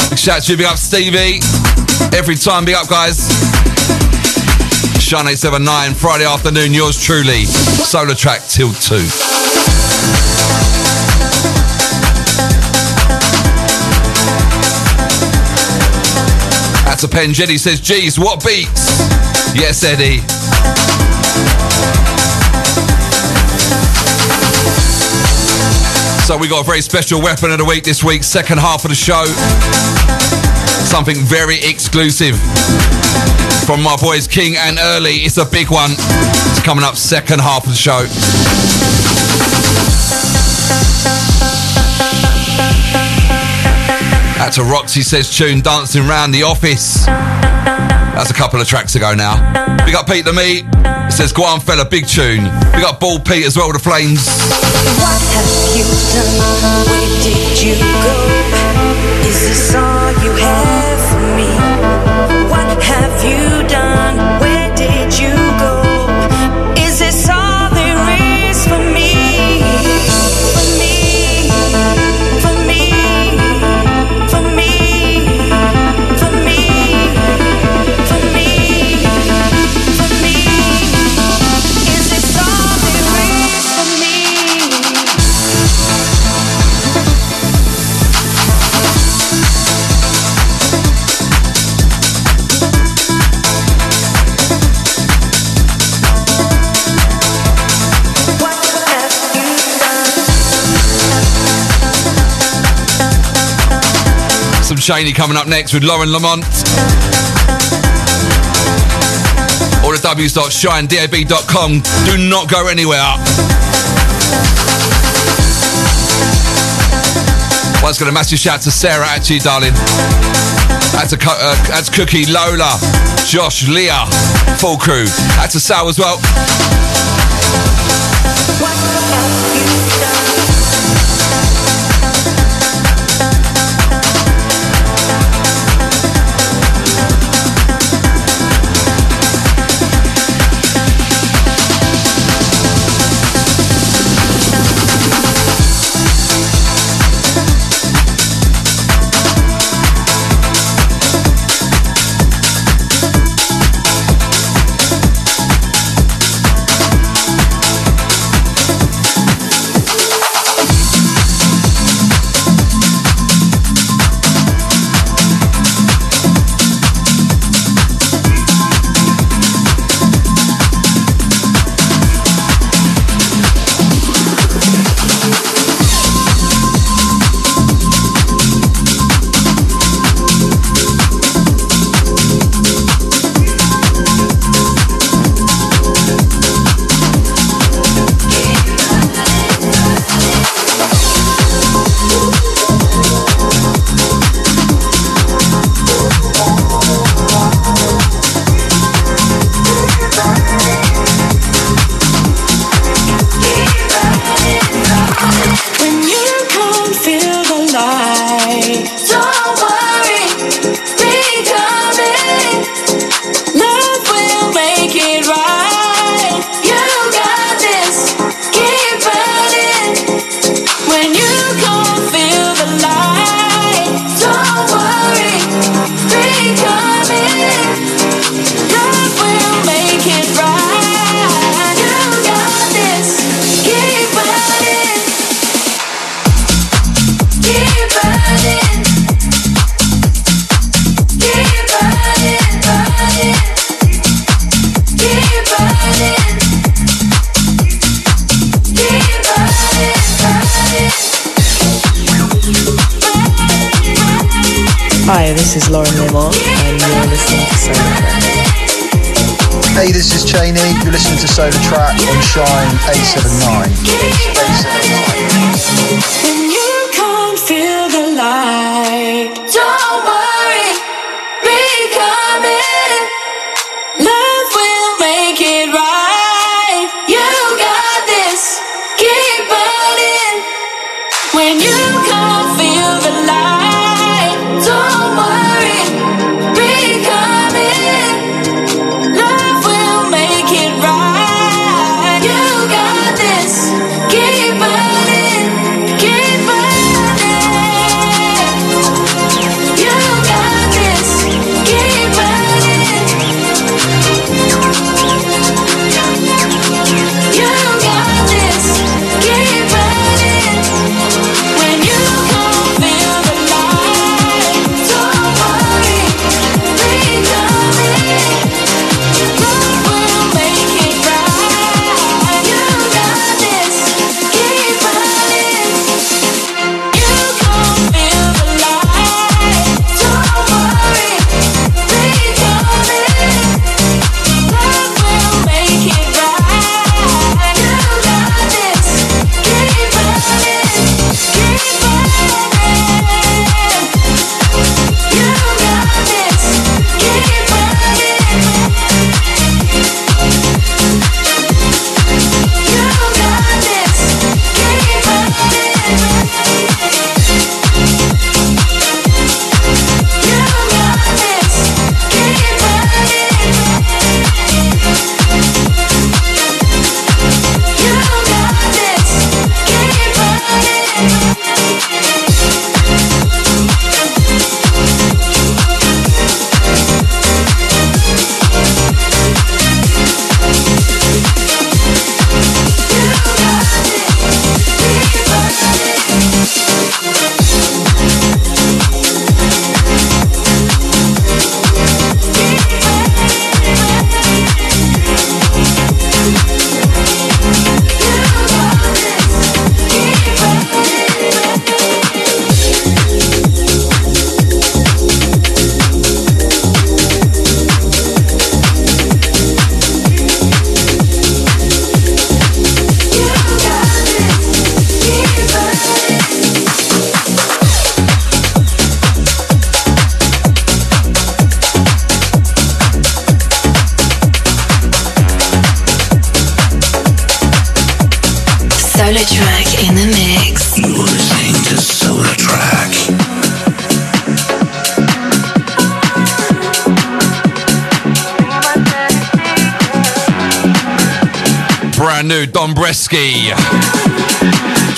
Big shout to you. Big up Stevie. Every time, big up guys. Shine 879, Friday afternoon, yours truly. SolarTrak till 2. To Pen. Jenny says, geez, what beats? Yes, Eddie. So we got a very special weapon of the week this week, second half of the show. Something very exclusive from my boys King and Early. It's a big one. It's coming up second half of the show. Out to Roxy says tune dancing round the office. That's a couple of tracks ago now. Big up Pete the Meat. It says Guam fella, big tune. Big up Bald Pete as well, the flames. What have you done? Where did you go? Is this all you have for me? What have you done? Chaney coming up next with Lauren L'Aimant. All the w's.shinedab.com. Do not go anywhere. Once got a massive shout to Sarah, actually, darling. That's a uh, Cookie, Lola, Josh, Leah, full crew. That's a Sal as well.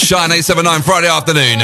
Shine 879 Friday afternoon.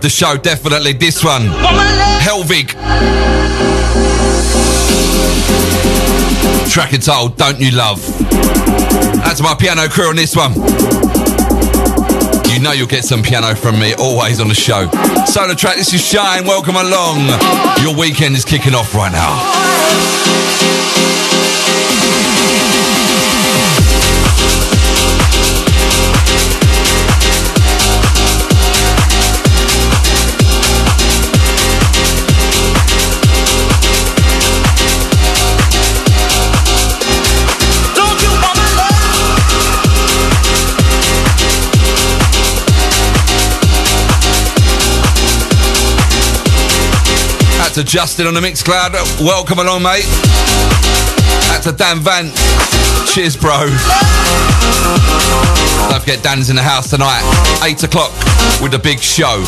Of the show, definitely this one. Helvig. Track entitled Don't You Love. That's my piano crew on this one. You know you'll get some piano from me always on the show. SolarTrak, this is Shine. Welcome along. Your weekend is kicking off right now. Out to Justin on the Mixcloud. Welcome along, mate. Out to Dan Van. Cheers, bro. Don't forget Dan's in the house tonight, 8 o'clock, with the big show.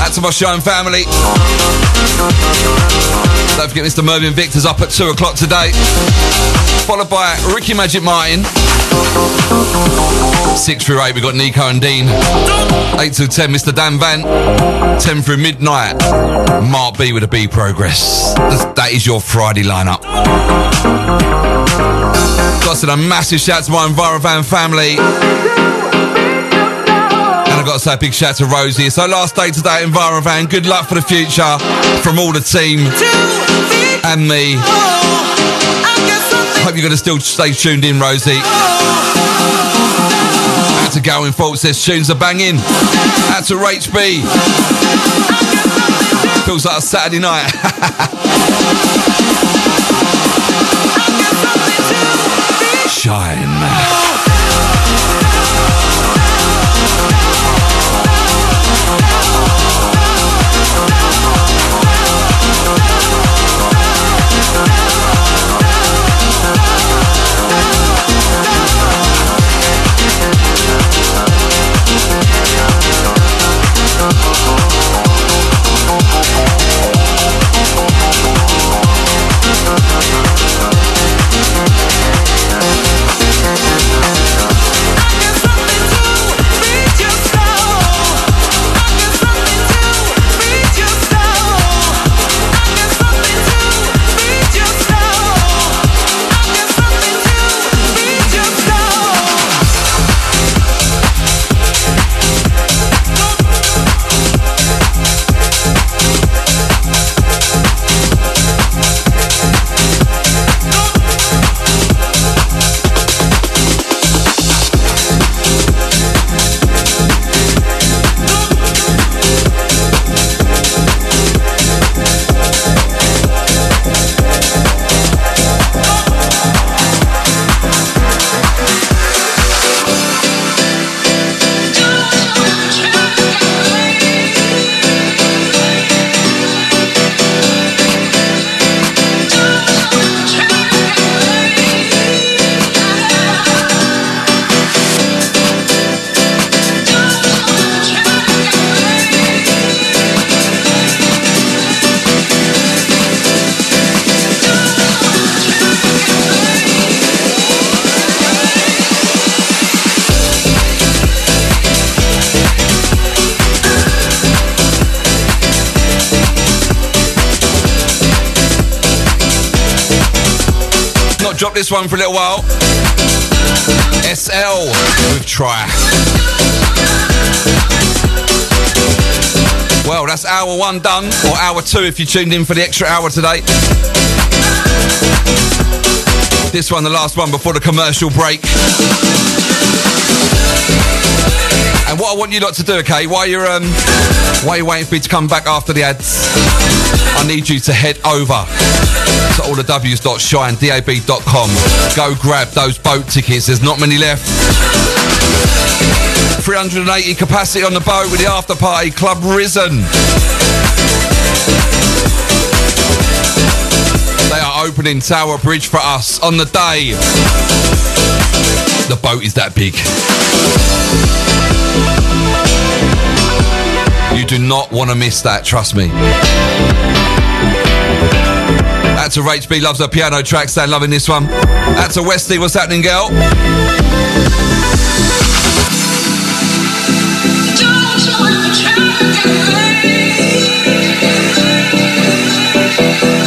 Out to my show and family. Don't forget Mr. Mervyn Victor's up at 2 o'clock today. Followed by Ricky Magic Martin. 6 through 8, we've got Nico and Dean. 8 to 10, Mr. Dan Van. 10 through midnight, Mark B with a B progress. That's- your Friday lineup. Got to a massive shout to my Envirovan family. Got to say a big shout to Rosie. So last day today at Envirovan. Good luck for the future from all the team and me. Hope you're going to still stay tuned in, Rosie. Out to Gowan Fault says tunes are banging. Out to Rach B. Feels like a Saturday night. Shine. This one for a little while. ESSEL with Try. Well, that's hour one done, or hour two if you tuned in for the extra hour today. This one, the last one before the commercial break. And what I want you lot to do, okay, while you're um, while you're waiting for me to come back after the ads, I need you to head over to all the w's.shinedab.com. Go grab those boat tickets. There's not many left. 380 capacity on the boat with the after party Club Risen. They are opening Tower Bridge for us on the day. The boat is that big. You do not want to miss that, trust me. That's a Rach B loves her piano track, stand loving this one. That's a Westy, what's happening, girl? What a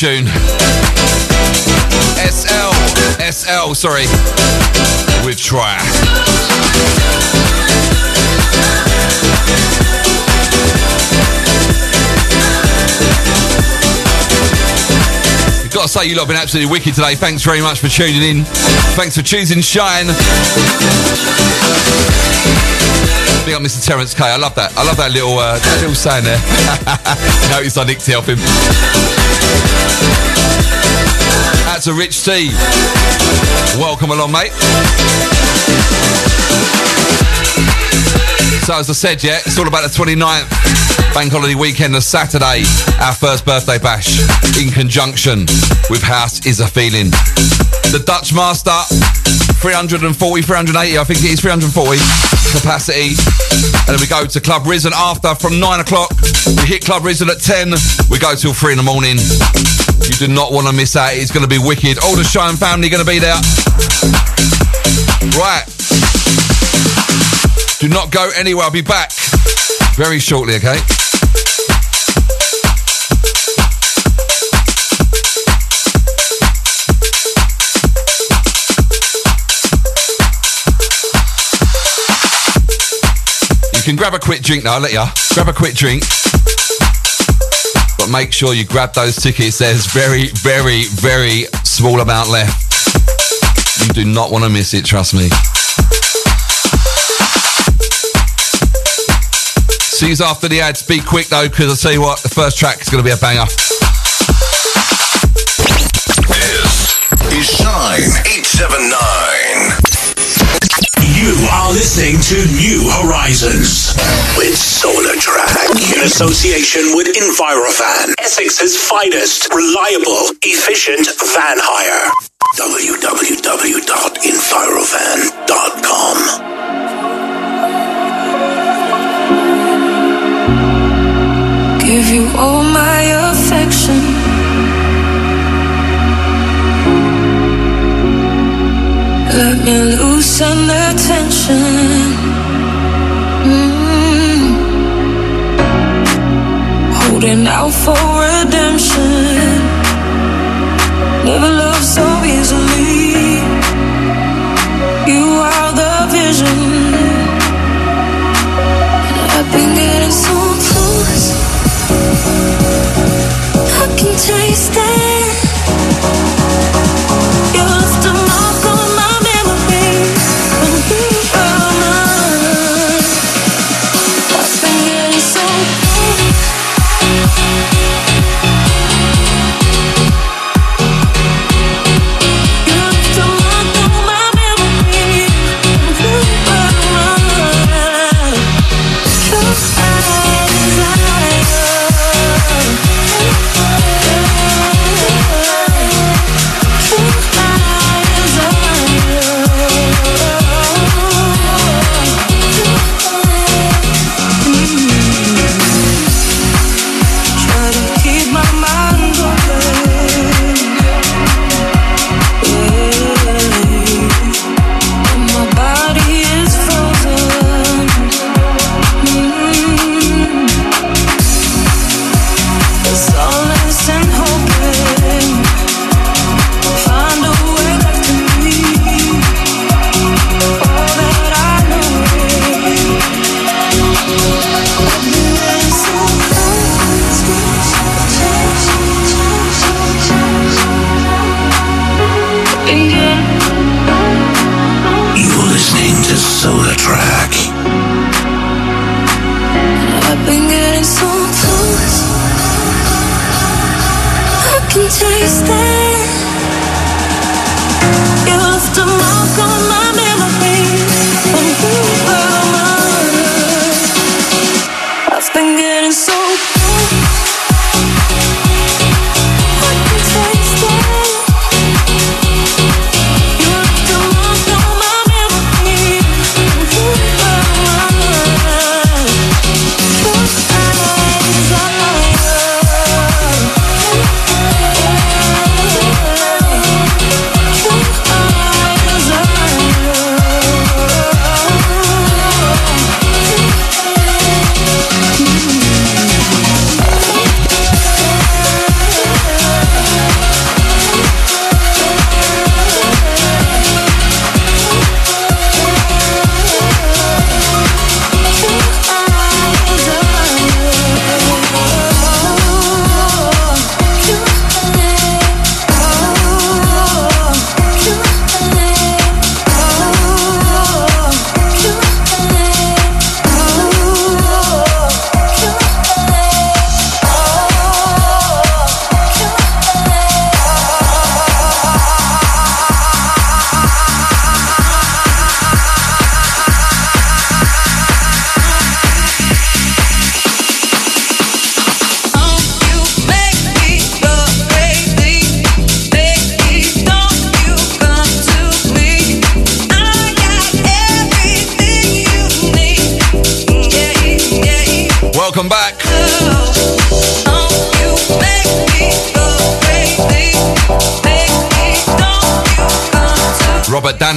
tune. ESSEL, ESSEL, sorry, with Try. You've got to say, you lot have been absolutely wicked today. Thanks very much for tuning in. Thanks for choosing Shine. Big up Mr. Terence K. I love that. I love that little uh, that little saying there. Notice I nicked to help him. That's a Rich T. Welcome along, mate. So as I said, yeah, it's all about the 29th bank holiday weekend, the Saturday, our first birthday bash in conjunction with House is a Feeling. The Dutch Master, 340, 380, I think it is 340 capacity. And then we go to Club Risen after from 9 o'clock. We hit Club Risen at 10. We go till 3 in the morning. You do not want to miss out. It's going to be wicked. All the Shine family going to be there. Right. Do not go anywhere. I'll be back very shortly, okay? Can grab a quick drink now, I'll let you. Grab a quick drink. But make sure you grab those tickets. There's very, very, very small amount left. You do not want to miss it, trust me. See you after the ads. Be quick though, because I'll tell you what, the first track is going to be a banger. This Is Shine 879. You are listening to New Horizons with SolarTrak in association with Envirovan, Essex's finest, reliable, efficient van hire. www.envirovan.com. Give you all Let me loosen the tension. Mm. Holding out for redemption. Never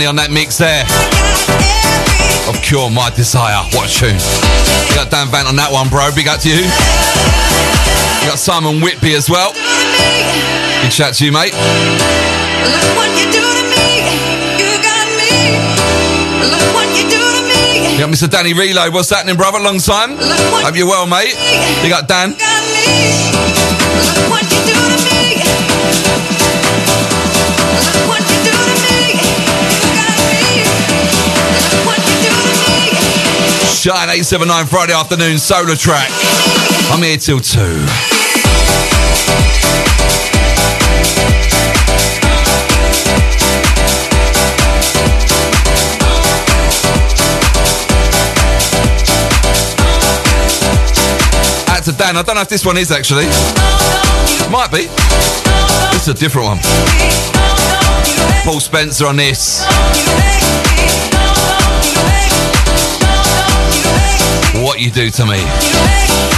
Danny on that mix there. Of Cure My Desire. What a tune. You got Dan Vant on that one, bro. Big up to you. You got Simon Whitby as well. Big shout to you, mate. Look what you do to me. You got me. Look what you do to me. You got Mr. Danny Reload. What's happening, brother? Long time. Hope you're well, mate. You got Dan. Shine 879 Friday afternoon SolarTrak. I'm here till 2. Out to Dan. I don't know if this one is actually. Might be. Is a different one. Paul Spencer on this. What you do to me. Everything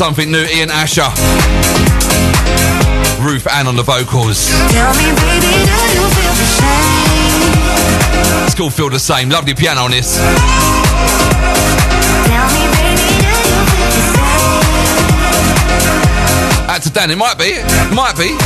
something new, Ian Asher. Ruth Ann on the vocals. Tell me, baby, do you feel the same? It's still feel the same. Lovely piano on this. Out to Dan, it might be. It might be.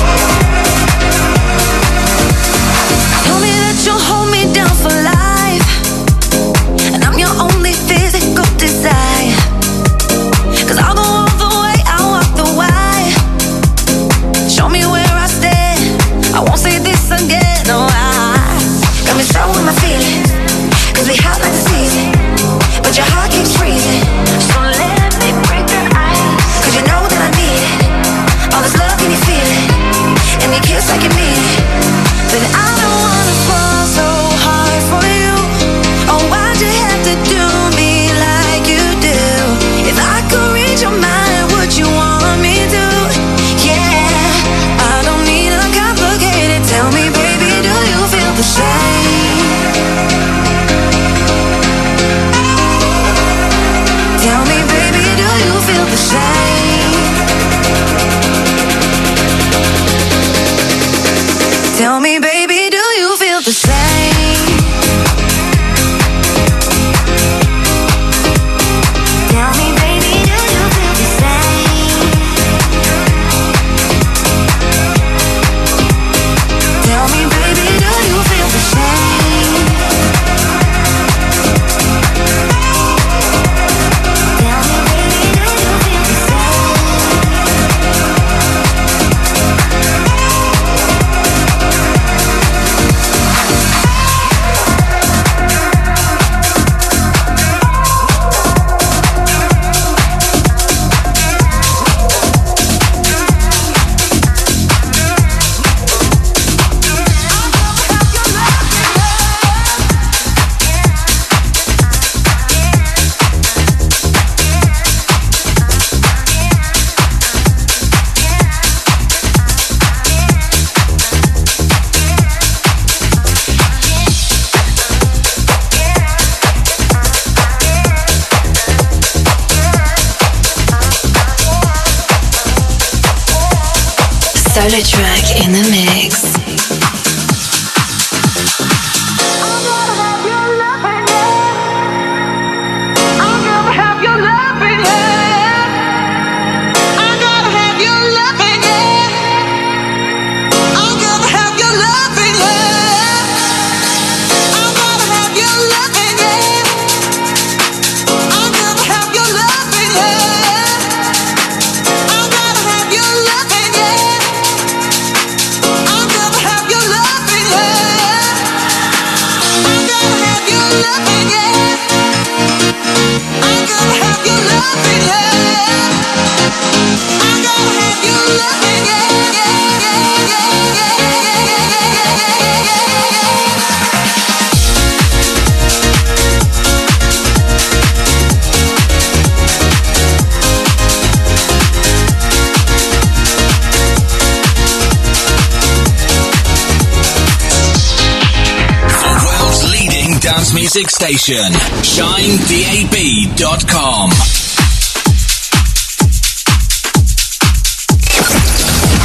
Station, ShineDAB.com.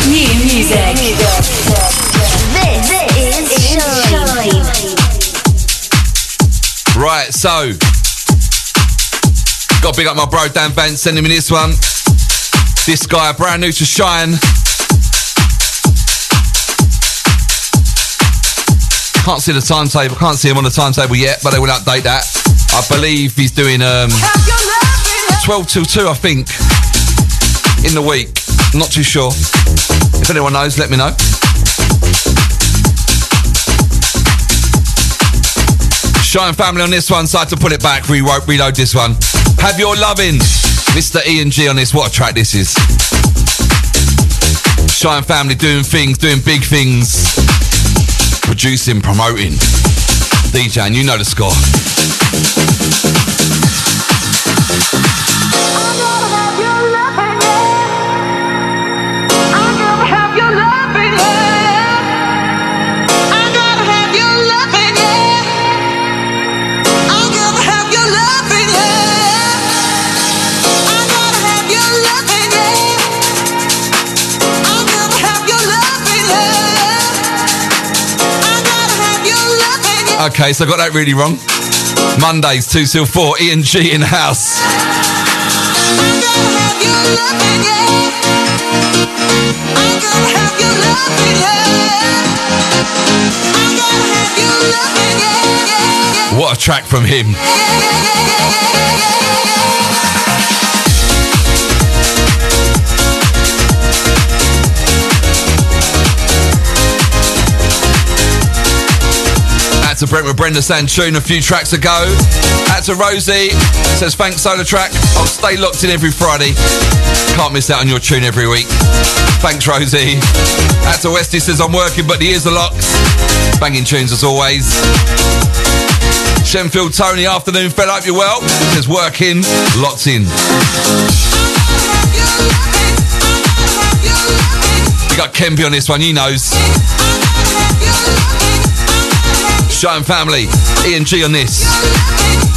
New music. This is Shine. Right, so. Got to big up my bro Dan Vance sending me this one. This guy, brand new to Shine. Can't see the timetable, can't see him on the timetable yet, but they will update that. I believe he's doing um, 12 till 2, I think, in the week. Not too sure. If anyone knows, let me know. Shine family on this one, so I had to put it back, re- reload this one. Have your loving, Mr. E and G on this. What a track this is. Shine family doing things, doing big things, producing, promoting. DJ, and you know the score. Okay, so I got that really wrong. Mondays, 2 till 4, Ian G in house. What a track from him. To Brent with Brenda Santune a few tracks ago. Out to Rosie. Says thanks SolarTrak. I'll stay locked in every Friday. Can't miss out on your tune every week. Thanks Rosie. Out to Westy says I'm working but the ears are locked. Banging tunes as always. Shenfield Tony afternoon fella hope you're well. Says working, locked in. We got Kempy on this one, he knows. Shine family, Ian G on this.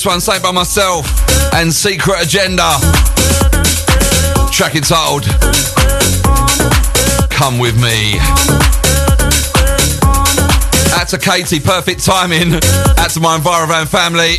This one, Saved by Myself and Secret Agenda. Track entitled Come With Me. Out to Katie, perfect timing. Out to my Envirovan family.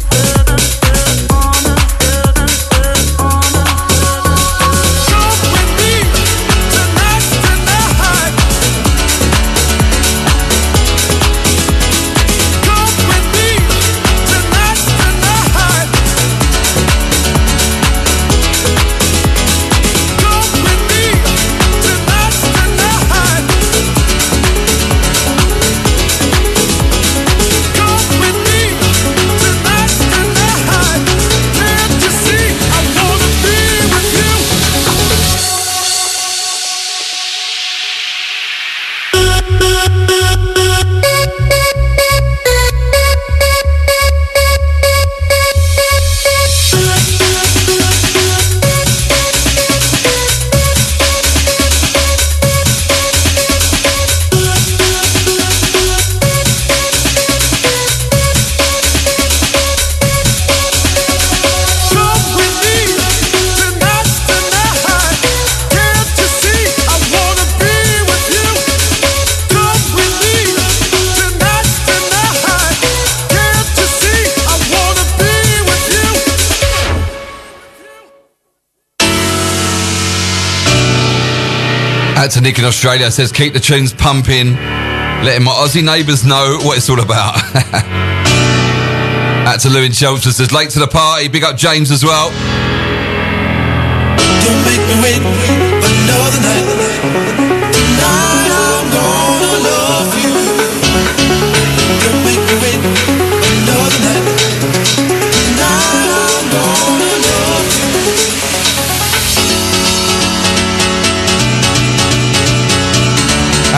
Out to Nick in Australia says keep the tunes pumping, letting my Aussie neighbours know what it's all about. Out to Lou in Chelmsford says late to the party. Big up James as well. Don't make me wait another night.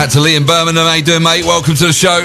Out to Lee in Birmingham. How you doing, mate? Welcome to the show.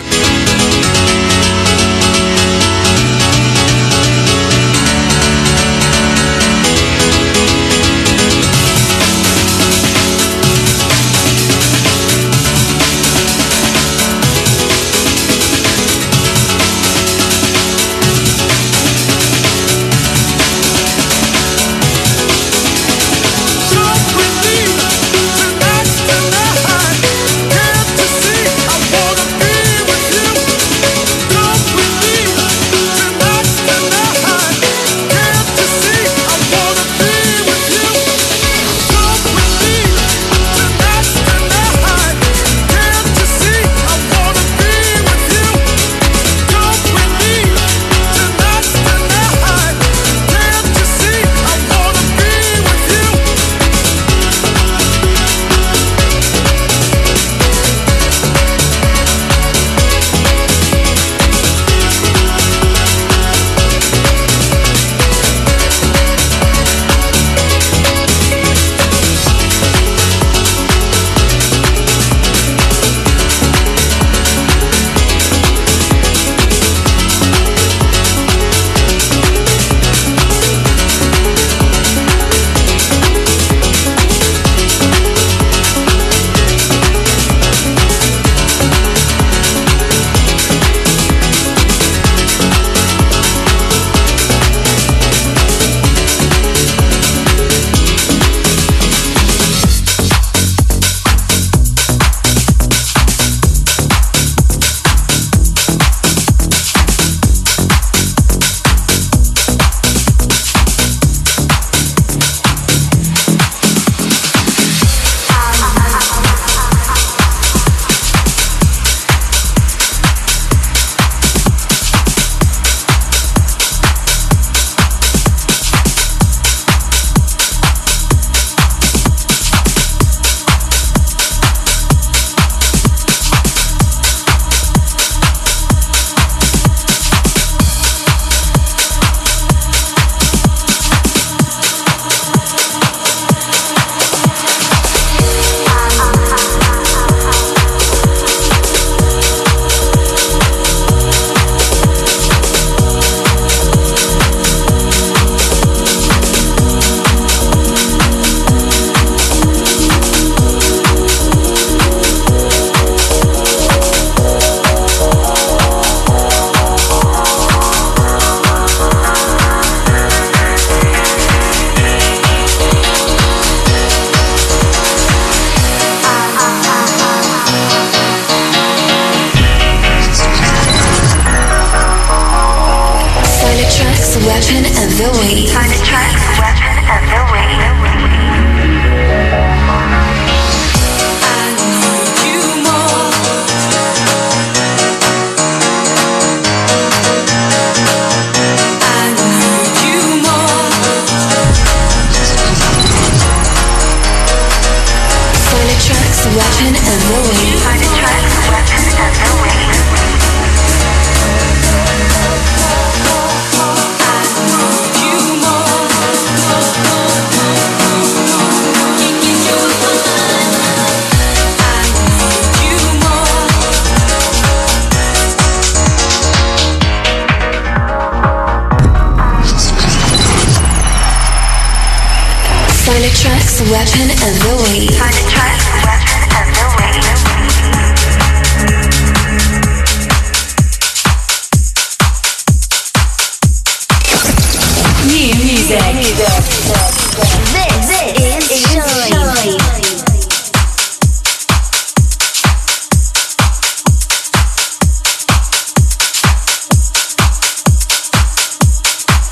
Weapon of the week. The tracks, weapon of the week.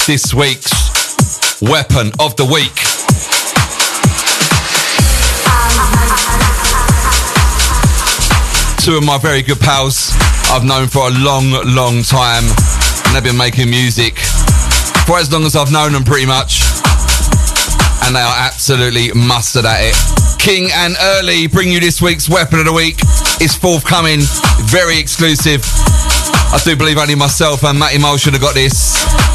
This week's weapon of the week. Two of my very good pals I've known for a long, long time, and they've been making music for as long as I've known them, pretty much. And they are absolutely mustard at it. King and Early bring you this week's weapon of the week. It's forthcoming, very exclusive. I do believe only myself and Matty Mole should have got this.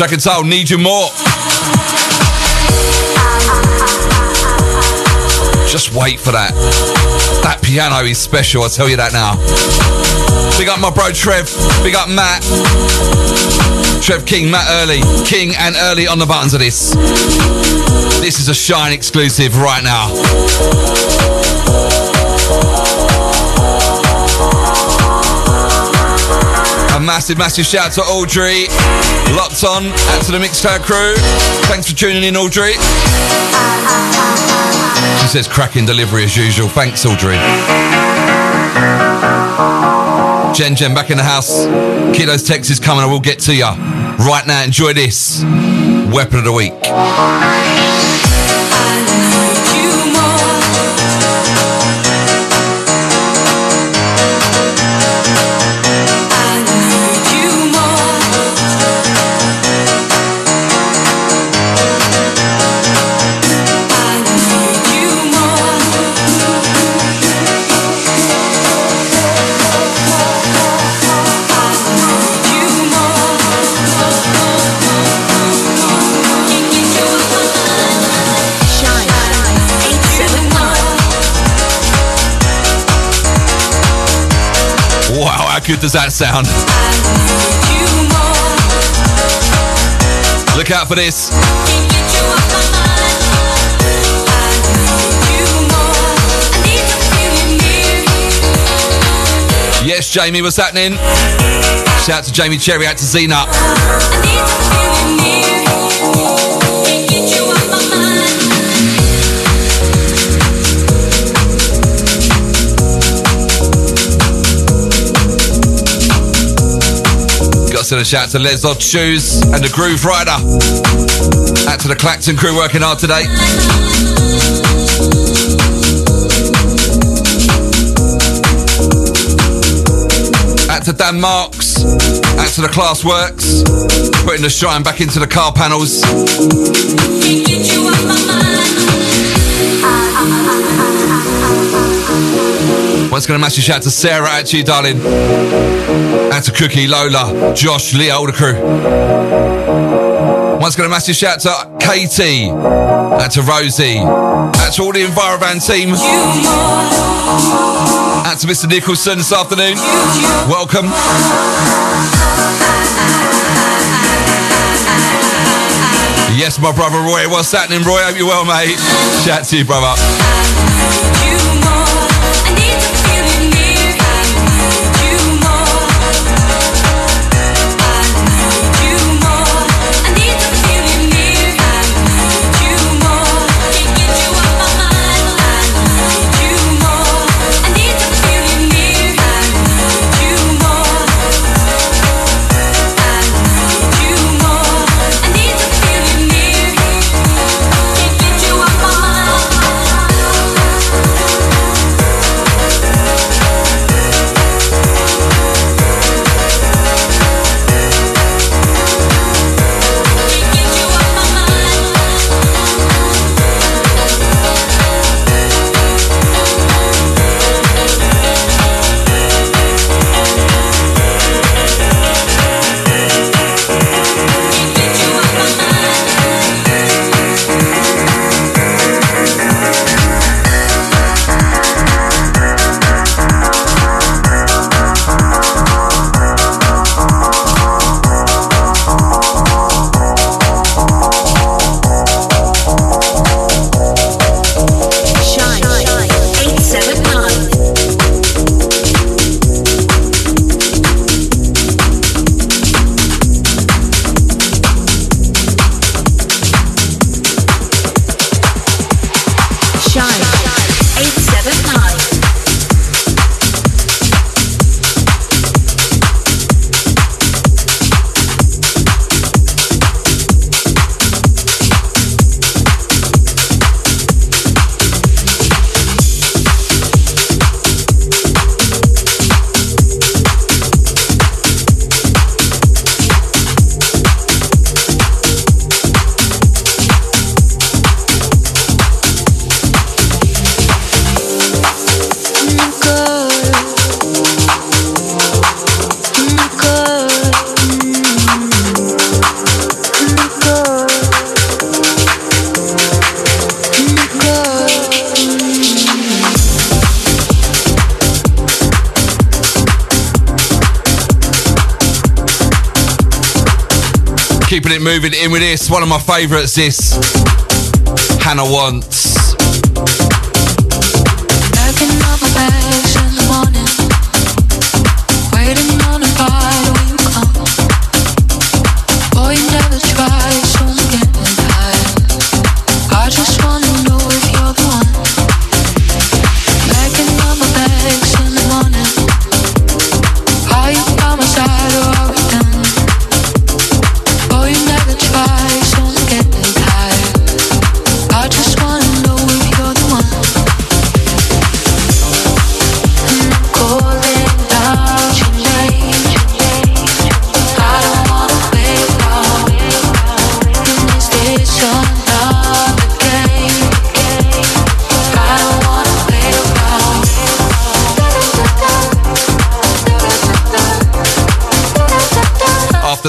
Track and Soul, need you more. Just wait for that. That piano is special, I'll tell you that now. Big up my bro Trev. Big up Matt. Trev King, Matt Early. King and Early on the buttons of this. This is a Shine exclusive right now. Massive, massive shout to Audrey. Locked on. Out to the Mixcloud crew. Thanks for tuning in, Audrey. She says cracking delivery as usual. Thanks, Audrey. Jen Jen back in the house. Kiddo's text is coming. I will get to you. Right now, enjoy this. Weapon of the week. How good does that sound? Look out for this. Yes, Jamie, what's happening? Shout out to Jamie Cherry, out to Zena. A shout out to Les Odd Shoes and the Groove Rider. Out to the Clacton crew working hard today. Out to Dan Marks. Out to the Class Works. Putting the shine back into the car panels. Once going to massive shout out to Sarah, you, darling. Out to Cookie, Lola, Josh, Leah, all the crew. Once going to massive shout out to Katie, out to Rosie, out to all the Envirovan team. Out to Mr. Nicholson this afternoon. Welcome. Yes, my brother Roy. What's happening, Roy? Hope you're well, mate. Shout out to you, brother. Keeping it moving in with this. One of my favourites, this. Hannah Wants.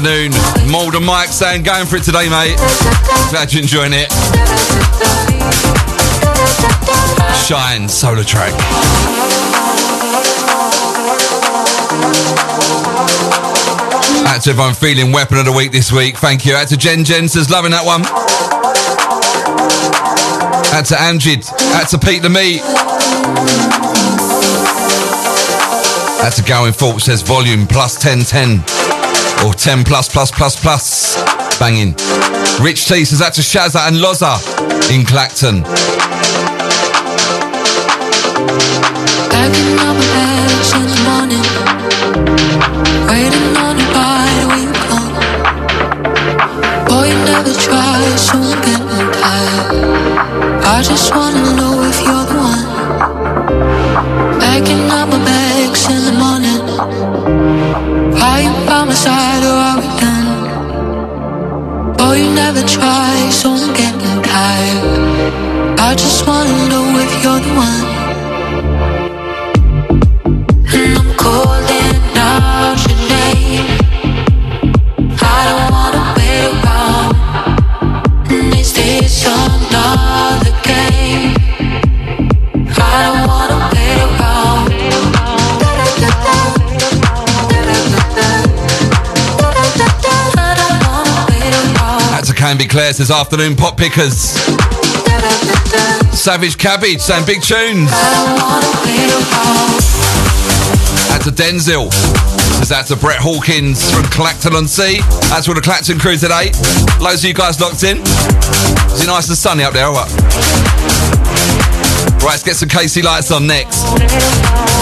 Afternoon. Mold and Mike saying, going for it today, mate. Glad you're enjoying it. Shine, SolarTrak. To everyone feeling weapon of the week this week. Thank you. Out to Jen Jen loving that one. Out to Amjid. Out to Pete the Meat. Out to Going Fault says volume plus 10 10 or 10 plus plus plus plus. Banging. Rich T says out to Shazza and Loza in Clacton. I just wanna know if you're the one. Packing up side or are we done? Boy, you never try, so I'm getting tired. I just wanna know if you're the one. Canby Claire says afternoon pop pickers. Savage Cabbage saying big tunes. Out to Denzel. Says out to Brett Hawkins from Clacton on Sea. That's for the Clacton crew today. Loads of you guys locked in. Is it nice and sunny up there what? Right, let's get some KC Lights on next.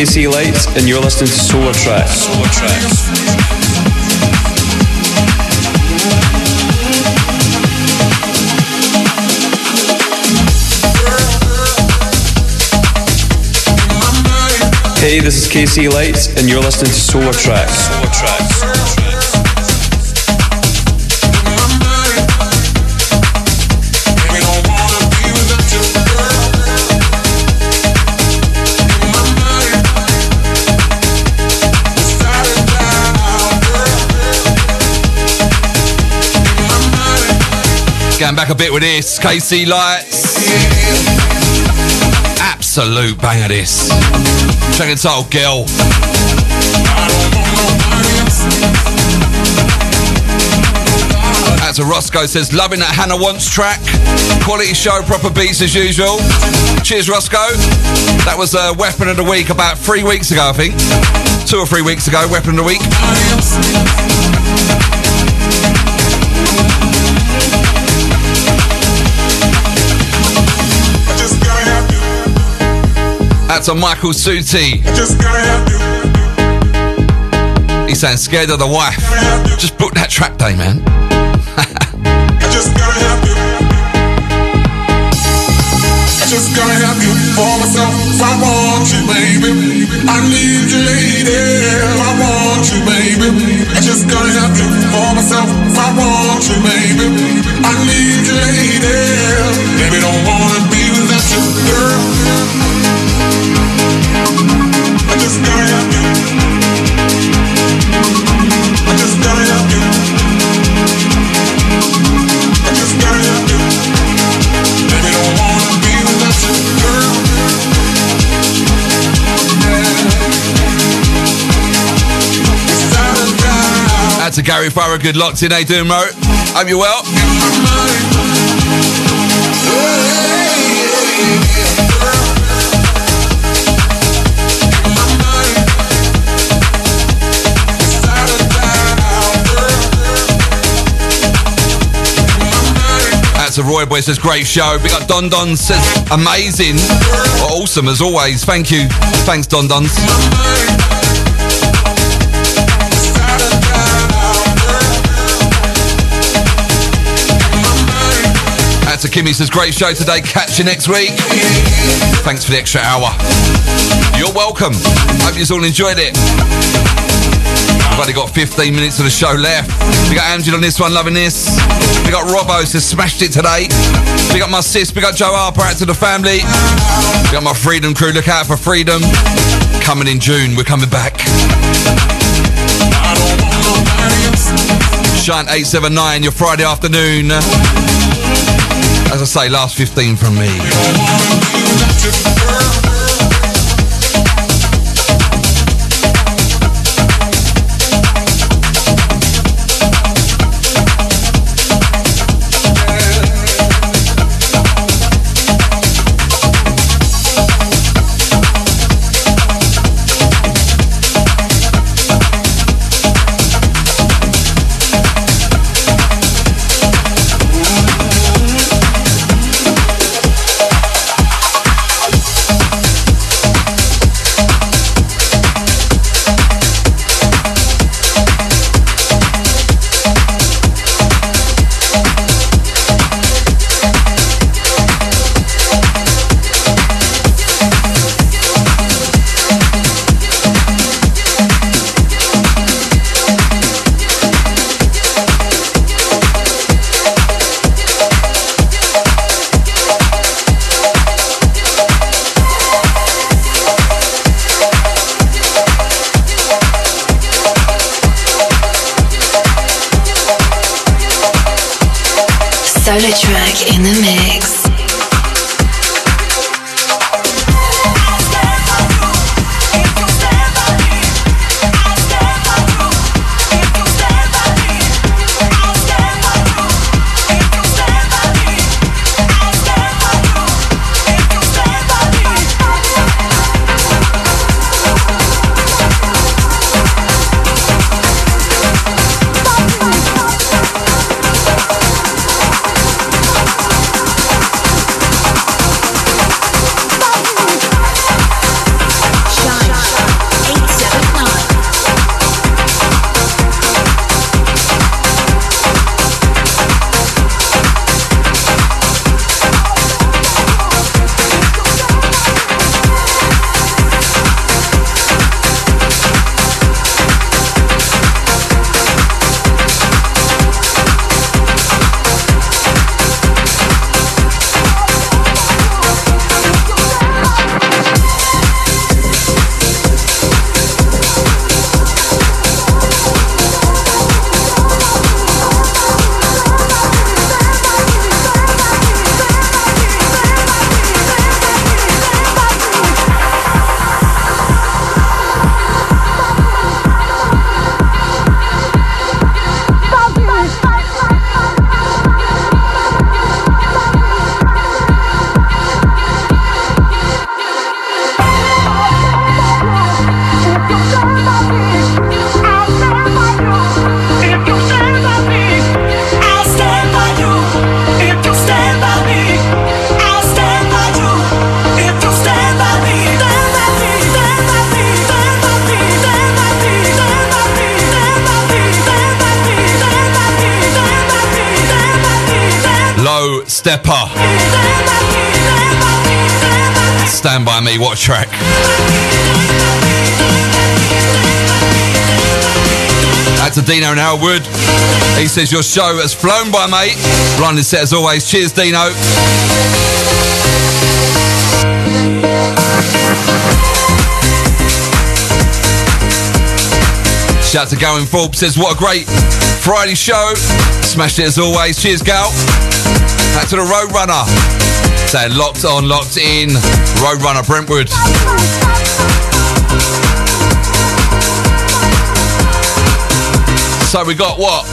Hey, this is KC Light, and you're listening to SolarTraks. Solar Track. Hey, this is KC Light, and you're listening to SolarTrak. Solar Track. Back a bit with this, KC Lights. Absolute banger this. Check it out, girl. That's a Roscoe says, loving that Hannah Wants track. Quality show, proper beats as usual. Cheers, Roscoe. That was a weapon of the week about three weeks ago, I think. Two or three weeks ago, weapon of the week. That's a Michael Suti. He's saying scared of the wife. Just book that track day, man. just gotta have you for myself. I want you, baby. I need you, lady. I want you, baby. I just gotta have you for myself. I want you, baby. I need you, lady. Baby, don't wanna be without you, girl. Gary Farragut locked in. How you doing, Mo? Hope you're well. A Roy Boy says great show. We got Don Don says amazing, or awesome as always. Thank you, thanks Don Dons. That's a Kimmy says great show today. Catch you next week. Thanks for the extra hour. You're welcome. Hope you all enjoyed it. We've only got 15 minutes of the show left. We got Angela on this one, loving this. We got Robbo, says smashed it today. We got my sis, we got Joe Harper out to the family. We got my Freedom crew, look out for Freedom. Coming in June, we're coming back. Shine 879, your Friday afternoon. As I say, last 15 from me. Elwood. He says your show has flown by, mate. Blinded set as always. Cheers, Dino. Shout to Gowan Forbes says, what a great Friday show. Smashed it as always. Cheers, Gal. Back to the Roadrunner. Saying locked on, locked in. Roadrunner Brentwood. So we got what?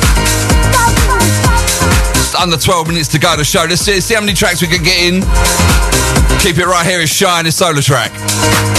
Just under 12 minutes to go to show. Let's see, see how many tracks we can get in. Keep it right here. It's Shine, his SolarTrak.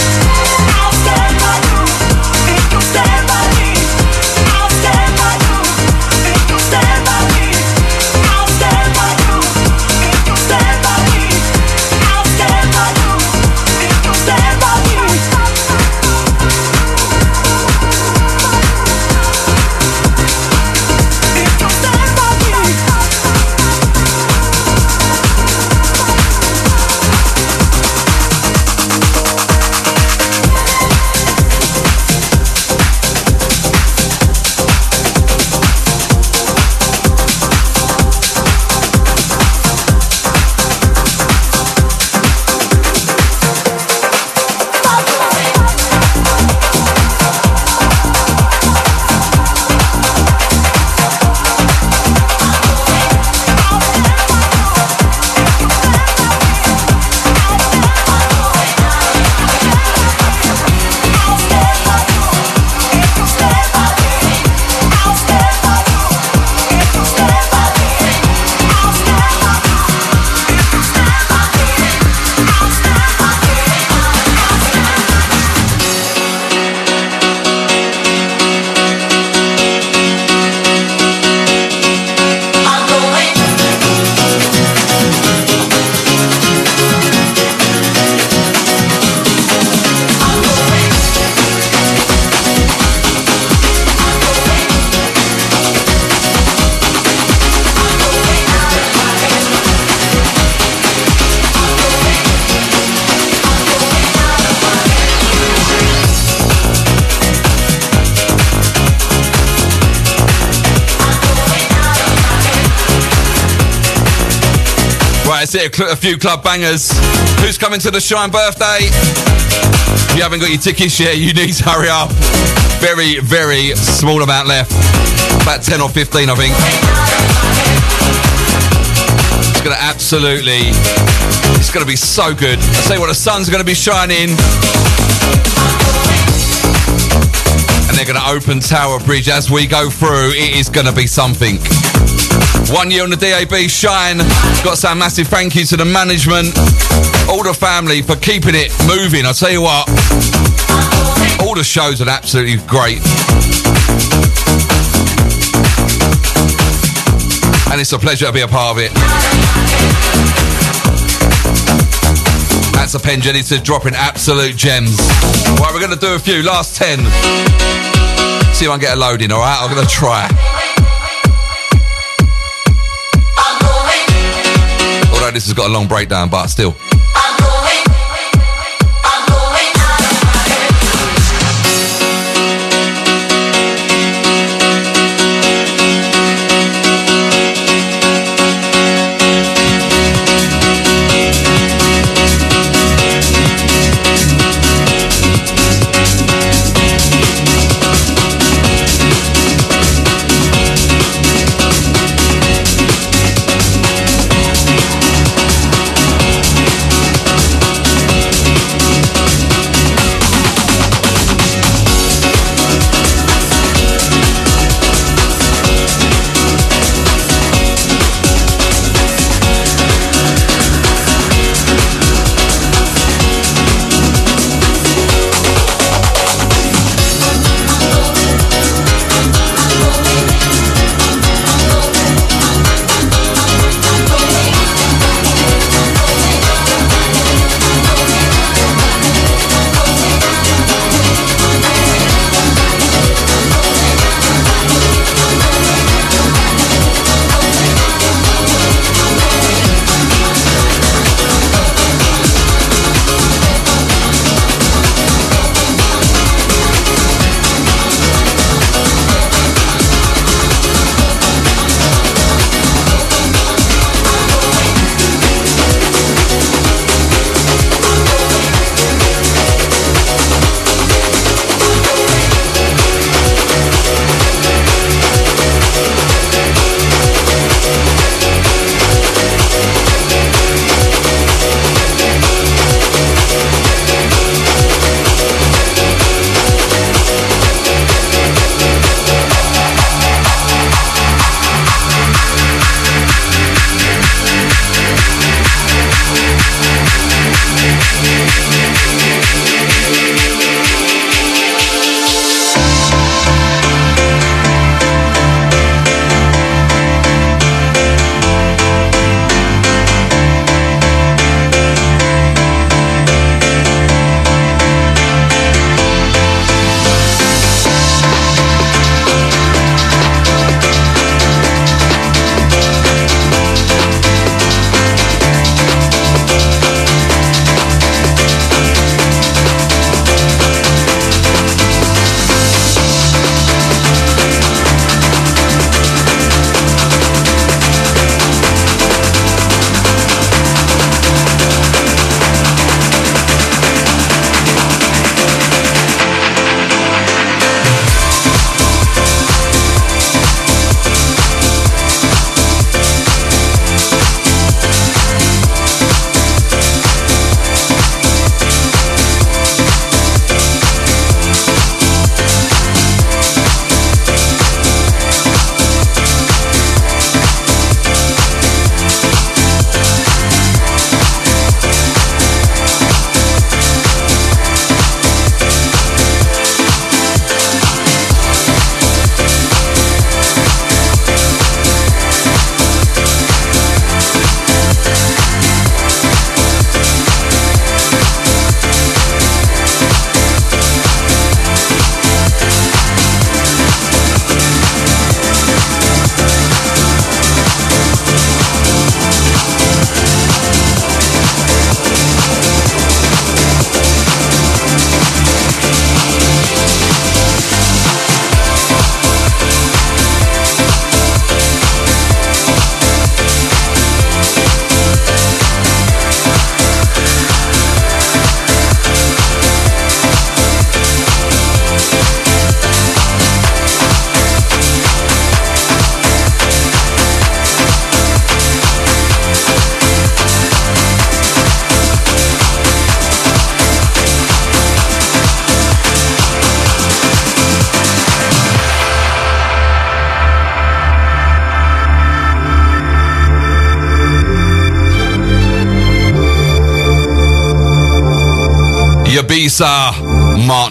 That's it. A, few club bangers. Who's coming to the Shine birthday? If you haven't got your tickets yet, you need to hurry up. Very, very small amount left. About 10 or 15, I think. It's going to absolutely. It's going to be so good. I tell you what, the sun's going to be shining. And they're going to open Tower Bridge as we go through. It is going to be something. One year on the DAB Shine. Got to say a massive thank you to the management, all the family for keeping it moving. I tell you what, all the shows are absolutely great. And it's a pleasure to be a part of it. That's a pen Jenny dropping absolute gems. Right, we're going to do a few. Last 10. See if I can get a load in, alright? I'm going to try. This has got a long breakdown, but still.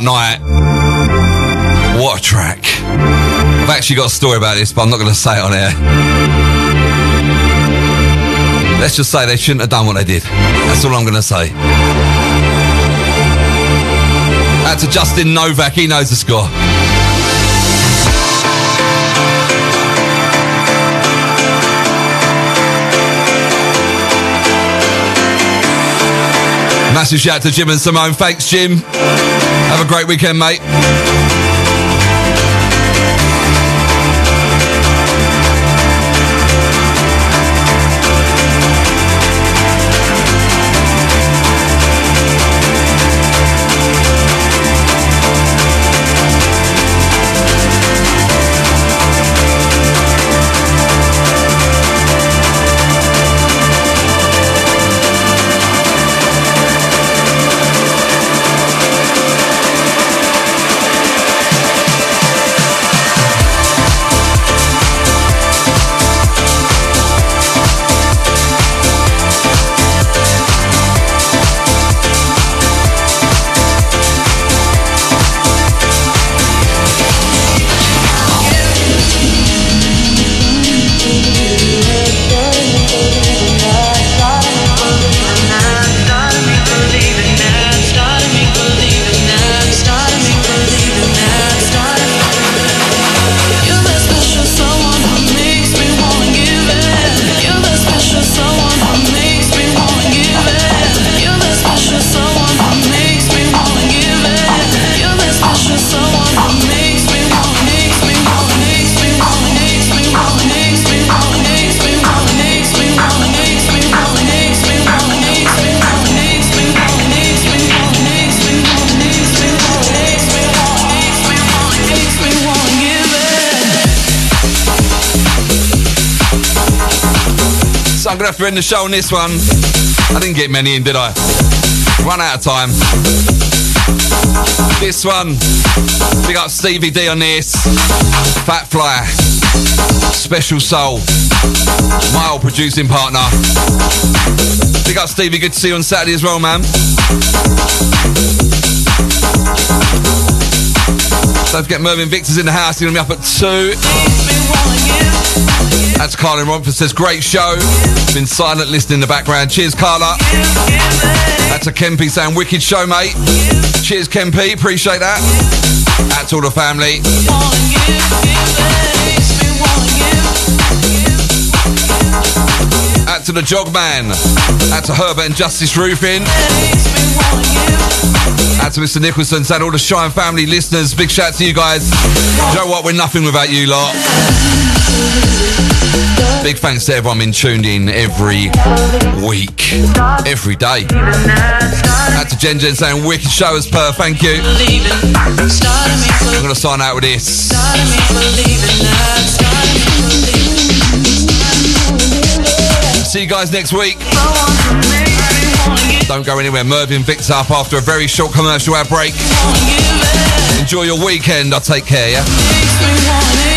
Knight. What a track. I've actually got a story about this, but I'm not going to say it on air. Let's just say they shouldn't have done what they did. That's all I'm going to say. Out to Justin Novak, he knows the score. Massive shout to Jim and Simone. Thanks, Jim. Have a great weekend, mate. To have to end the show on this one. I didn't get many in, did I? Run out of time. This one, big up Stevie D on this. Fat Fly, Special Soul, my old producing partner. Big up Stevie, good to see you on Saturday as well, man. Don't forget Mervyn Victor's in the house, he's to be up at 2. That's Carlin Romford says, great show. Been silent listening in the background. Cheers, Carla. That's a Kempy saying, wicked show, mate. Cheers, Kempy. Appreciate that. That's all the family. Out to the Jog Man. Out to Herbert and Justice Roofing. Out to Mr. Nicholson, and all the Shine family listeners. Big shout to you guys. You know what? We're nothing without you lot. Big thanks to everyone been tuned in every week, every day. Out to Jen Jen saying wicked show as per, thank you. I'm gonna sign out with this. See you guys next week. Don't go anywhere. Mervyn Victor up after a very short commercial ad break. Enjoy your weekend. I'll take care, yeah?